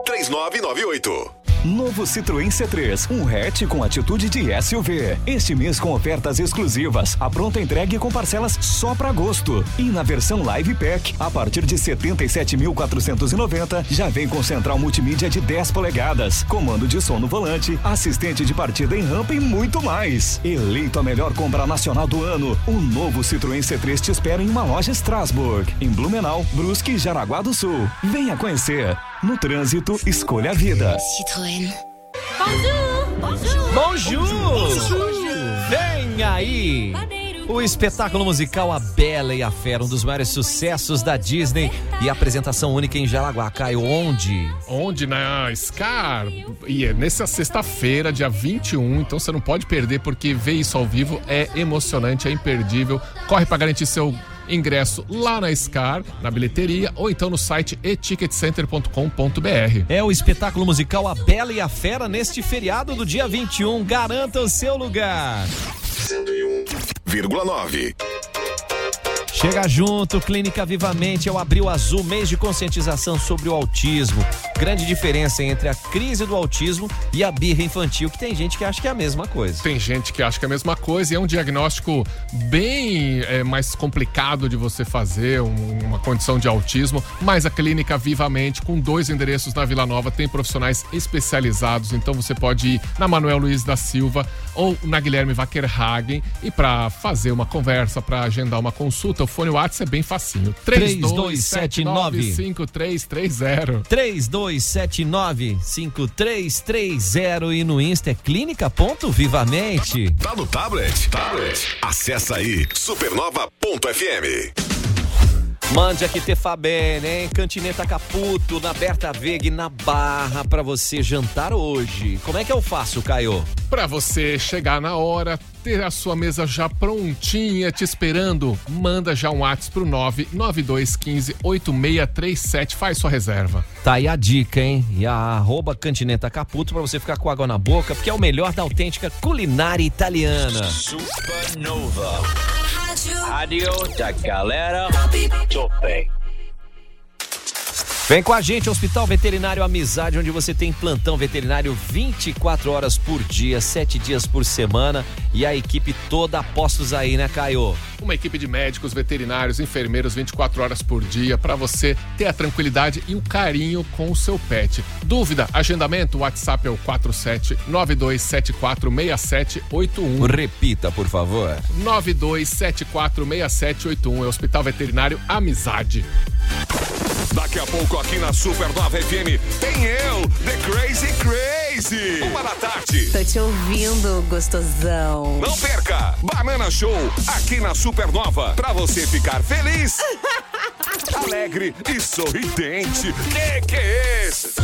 479-8814-3998. Novo Citroën C3, um hatch com atitude de SUV. Este mês com ofertas exclusivas, a pronta entrega e com parcelas só para agosto. E na versão Live Pack, a partir de 77.490, já vem com central multimídia de 10 polegadas, comando de som no volante, assistente de partida em rampa e muito mais. Eleito a melhor compra nacional do ano, o novo Citroën C3 te espera em uma loja Strasbourg, em Blumenau, Brusque e Jaraguá do Sul. Venha conhecer. No trânsito, escolha a vida. Citroën. Bonjour! Vem aí! O espetáculo musical A Bela e a Fera, um dos maiores sucessos da Disney e apresentação única em Jaraguá. Caio, onde? Onde? Na Scar. E é nessa sexta-feira, dia 21. Então você não pode perder, porque ver isso ao vivo é emocionante, é imperdível. Corre para garantir seu ingresso lá na Scar, na bilheteria, ou então no site eticketcenter.com.br. É o espetáculo musical A Bela e a Fera neste feriado do dia 21. Garanta o seu lugar. 101,9. Chega junto, Clínica Vivamente é o Abril Azul, mês de conscientização sobre o autismo. Grande diferença entre a crise do autismo e a birra infantil, que tem gente que acha que é a mesma coisa. Tem gente que acha que é a mesma coisa e é um diagnóstico bem é, mais complicado de você fazer, um- uma condição de autismo, mas a clínica Vivamente, com dois endereços na Vila Nova, tem profissionais especializados, então você pode ir na Manuel Luiz da Silva ou na Guilherme Wackerhagen e para fazer uma conversa, para agendar uma consulta, o fone WhatsApp é bem facinho. 3279 5330. 3279-5330 e no Insta é clínica.vivamente. Tá no tablet? Tablet. Acessa aí supernova.fm. Mande aqui Tefabene, hein? Cantineta Caputo, na Berta Veg, na Barra, pra você jantar hoje. Como é que eu faço, Caio? Para você chegar na hora, ter a sua mesa já prontinha, te esperando, manda já um WhatsApp pro 99215 8637, faz sua reserva. Tá aí a dica, hein? E a arroba Cantineta Caputo pra você ficar com água na boca, porque é o melhor da autêntica culinária italiana. Supernova. Rádio da galera Topem. Vem com a gente, Hospital Veterinário Amizade, onde você tem plantão veterinário 24 horas por dia, 7 dias por semana e a equipe toda apostos aí, né, Caio? Uma equipe de médicos, veterinários, enfermeiros 24 horas por dia para você ter a tranquilidade e o carinho com o seu pet. Dúvida, agendamento, o WhatsApp é o 47 92746781. Repita, por favor. 92746781 é o Hospital Veterinário Amizade. Daqui a pouco aqui na Supernova FM tem eu, The Crazy Crazy. Uma da tarde. Tô te ouvindo, gostosão. Não perca! Banana Show, aqui na Supernova, pra você ficar feliz, alegre e sorridente. Que que é esse?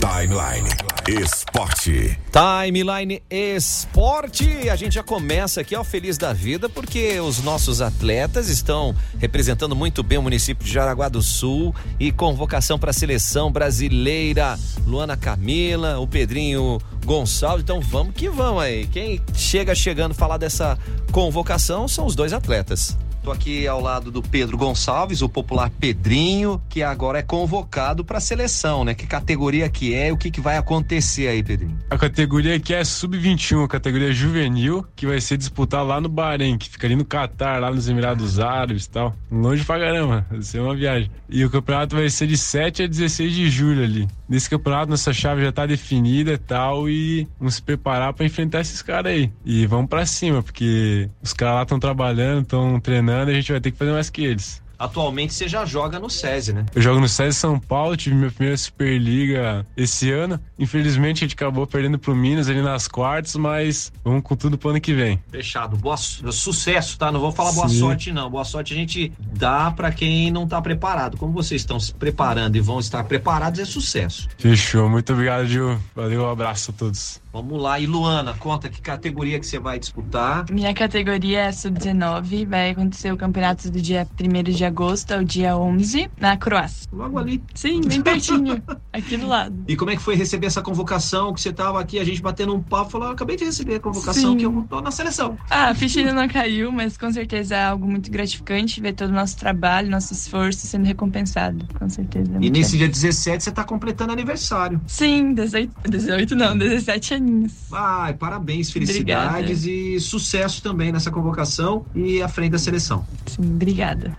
Timeline Esporte. Timeline Esporte. A gente já começa aqui ao Feliz da Vida, porque os nossos atletas estão representando muito bem o município de Jaraguá do Sul e convocação para a seleção brasileira. Luana Camila, o Pedrinho Gonçalves. Então vamos que vamos aí. Quem chega chegando falar dessa convocação são os dois atletas. Tô aqui ao lado do Pedro Gonçalves, o popular Pedrinho, que agora é convocado para a seleção, né? Que categoria que é e o que, que vai acontecer aí, Pedrinho? A categoria aqui é sub-21, a categoria juvenil, que vai ser disputada lá no Bahrein, que fica ali no Catar, lá nos Emirados Árabes e tal. Longe pra caramba, vai ser uma viagem. E o campeonato vai ser de 7 a 16 de julho ali. Nesse campeonato, nossa chave já tá definida e tal, e vamos se preparar para enfrentar esses caras aí. E vamos para cima, porque os caras lá estão trabalhando, estão treinando a gente vai ter que fazer mais que eles. Atualmente você já joga no SESI, né? Eu jogo no SESI São Paulo, tive minha primeira Superliga esse ano. Infelizmente a gente acabou perdendo pro Minas ali nas quartas, mas vamos com tudo pro ano que vem. Fechado. Boa, sucesso, tá? Não vou falar boa Sim. sorte, não. Boa sorte a gente dá para quem não tá preparado. Como vocês estão se preparando e vão estar preparados, é sucesso. Fechou. Muito obrigado, Gil. Valeu, um abraço a todos. Vamos lá. E Luana, conta que categoria que você vai disputar. Minha categoria é sub-19. Vai acontecer o campeonato do dia 1 de agosto ao dia 11, na Croácia. Logo ali. Sim, bem pertinho. aqui do lado. E como é que foi receber essa convocação? Que você tava aqui, a gente batendo um papo, falou, "Ah, acabei de receber a convocação Sim. que eu tô na seleção. Ah, a ficha ainda não caiu, mas com certeza é algo muito gratificante ver todo o nosso trabalho, nosso esforço sendo recompensado. Com certeza. é E nesse dia 17 você tá completando aniversário. Sim, 18, 18 não, 17 aninhos. Ai, parabéns, felicidades e sucesso também nessa convocação e à frente da seleção. Sim, obrigada.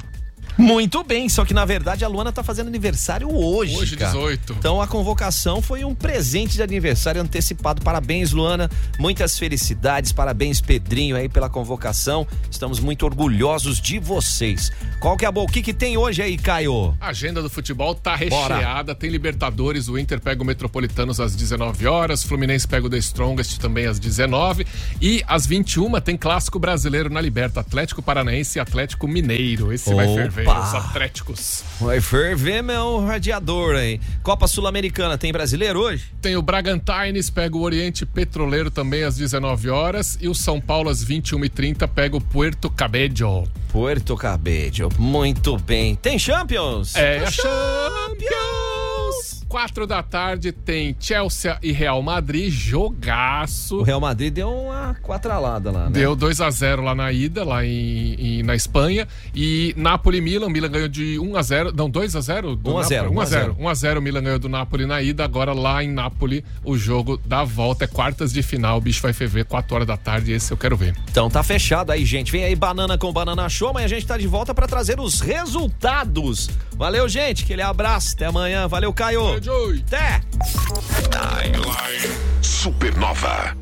Muito bem, só que na verdade a Luana tá fazendo aniversário hoje. Hoje, cara. 18. Então a convocação foi um presente de aniversário antecipado. Parabéns, Luana. Muitas felicidades. Parabéns, Pedrinho, aí pela convocação. Estamos muito orgulhosos de vocês. Qual que é a boa? O que, que tem hoje aí, Caio? A agenda do futebol tá Bora. recheada. Tem Libertadores, o Inter pega o Metropolitanos às 19 horas, Fluminense pega o The Strongest também às 19 e às 21 tem clássico brasileiro na Liberta, Atlético Paranaense e Atlético Mineiro. Esse vai Opa. Ferver os Atléticos. Vai ferver meu radiador aí. Copa Sul-Americana tem brasileiro hoje? Tem o Bragantines, pega o Oriente Petroleiro também às 19 horas e o São Paulo às 21h30 pega o Puerto Cabello. Puerto Cabello, muito bem. Tem Champions? É a Champions! Quatro da tarde tem Chelsea e Real Madrid, jogaço. O Real Madrid deu uma quatralada lá, né? Deu 2 a 0 lá na ida, lá em, em- na Espanha. E Napoli e Milan, Milan ganhou de 1 a 0 Não, 2 a 0 do 1 a 0, Napoli. 1 a 0 1 1 a 0 o Milan ganhou do Napoli na ida. Agora lá em Napoli, o jogo da volta é quartas de final. O bicho vai ferver 4 horas da tarde. Esse eu quero ver. Então tá fechado aí, gente. Vem aí Banana com Banana Show, amanhã a gente tá de volta pra trazer os resultados. Valeu, gente. Aquele abraço. Até amanhã. Valeu, Caio. Até. Timeline Supernova.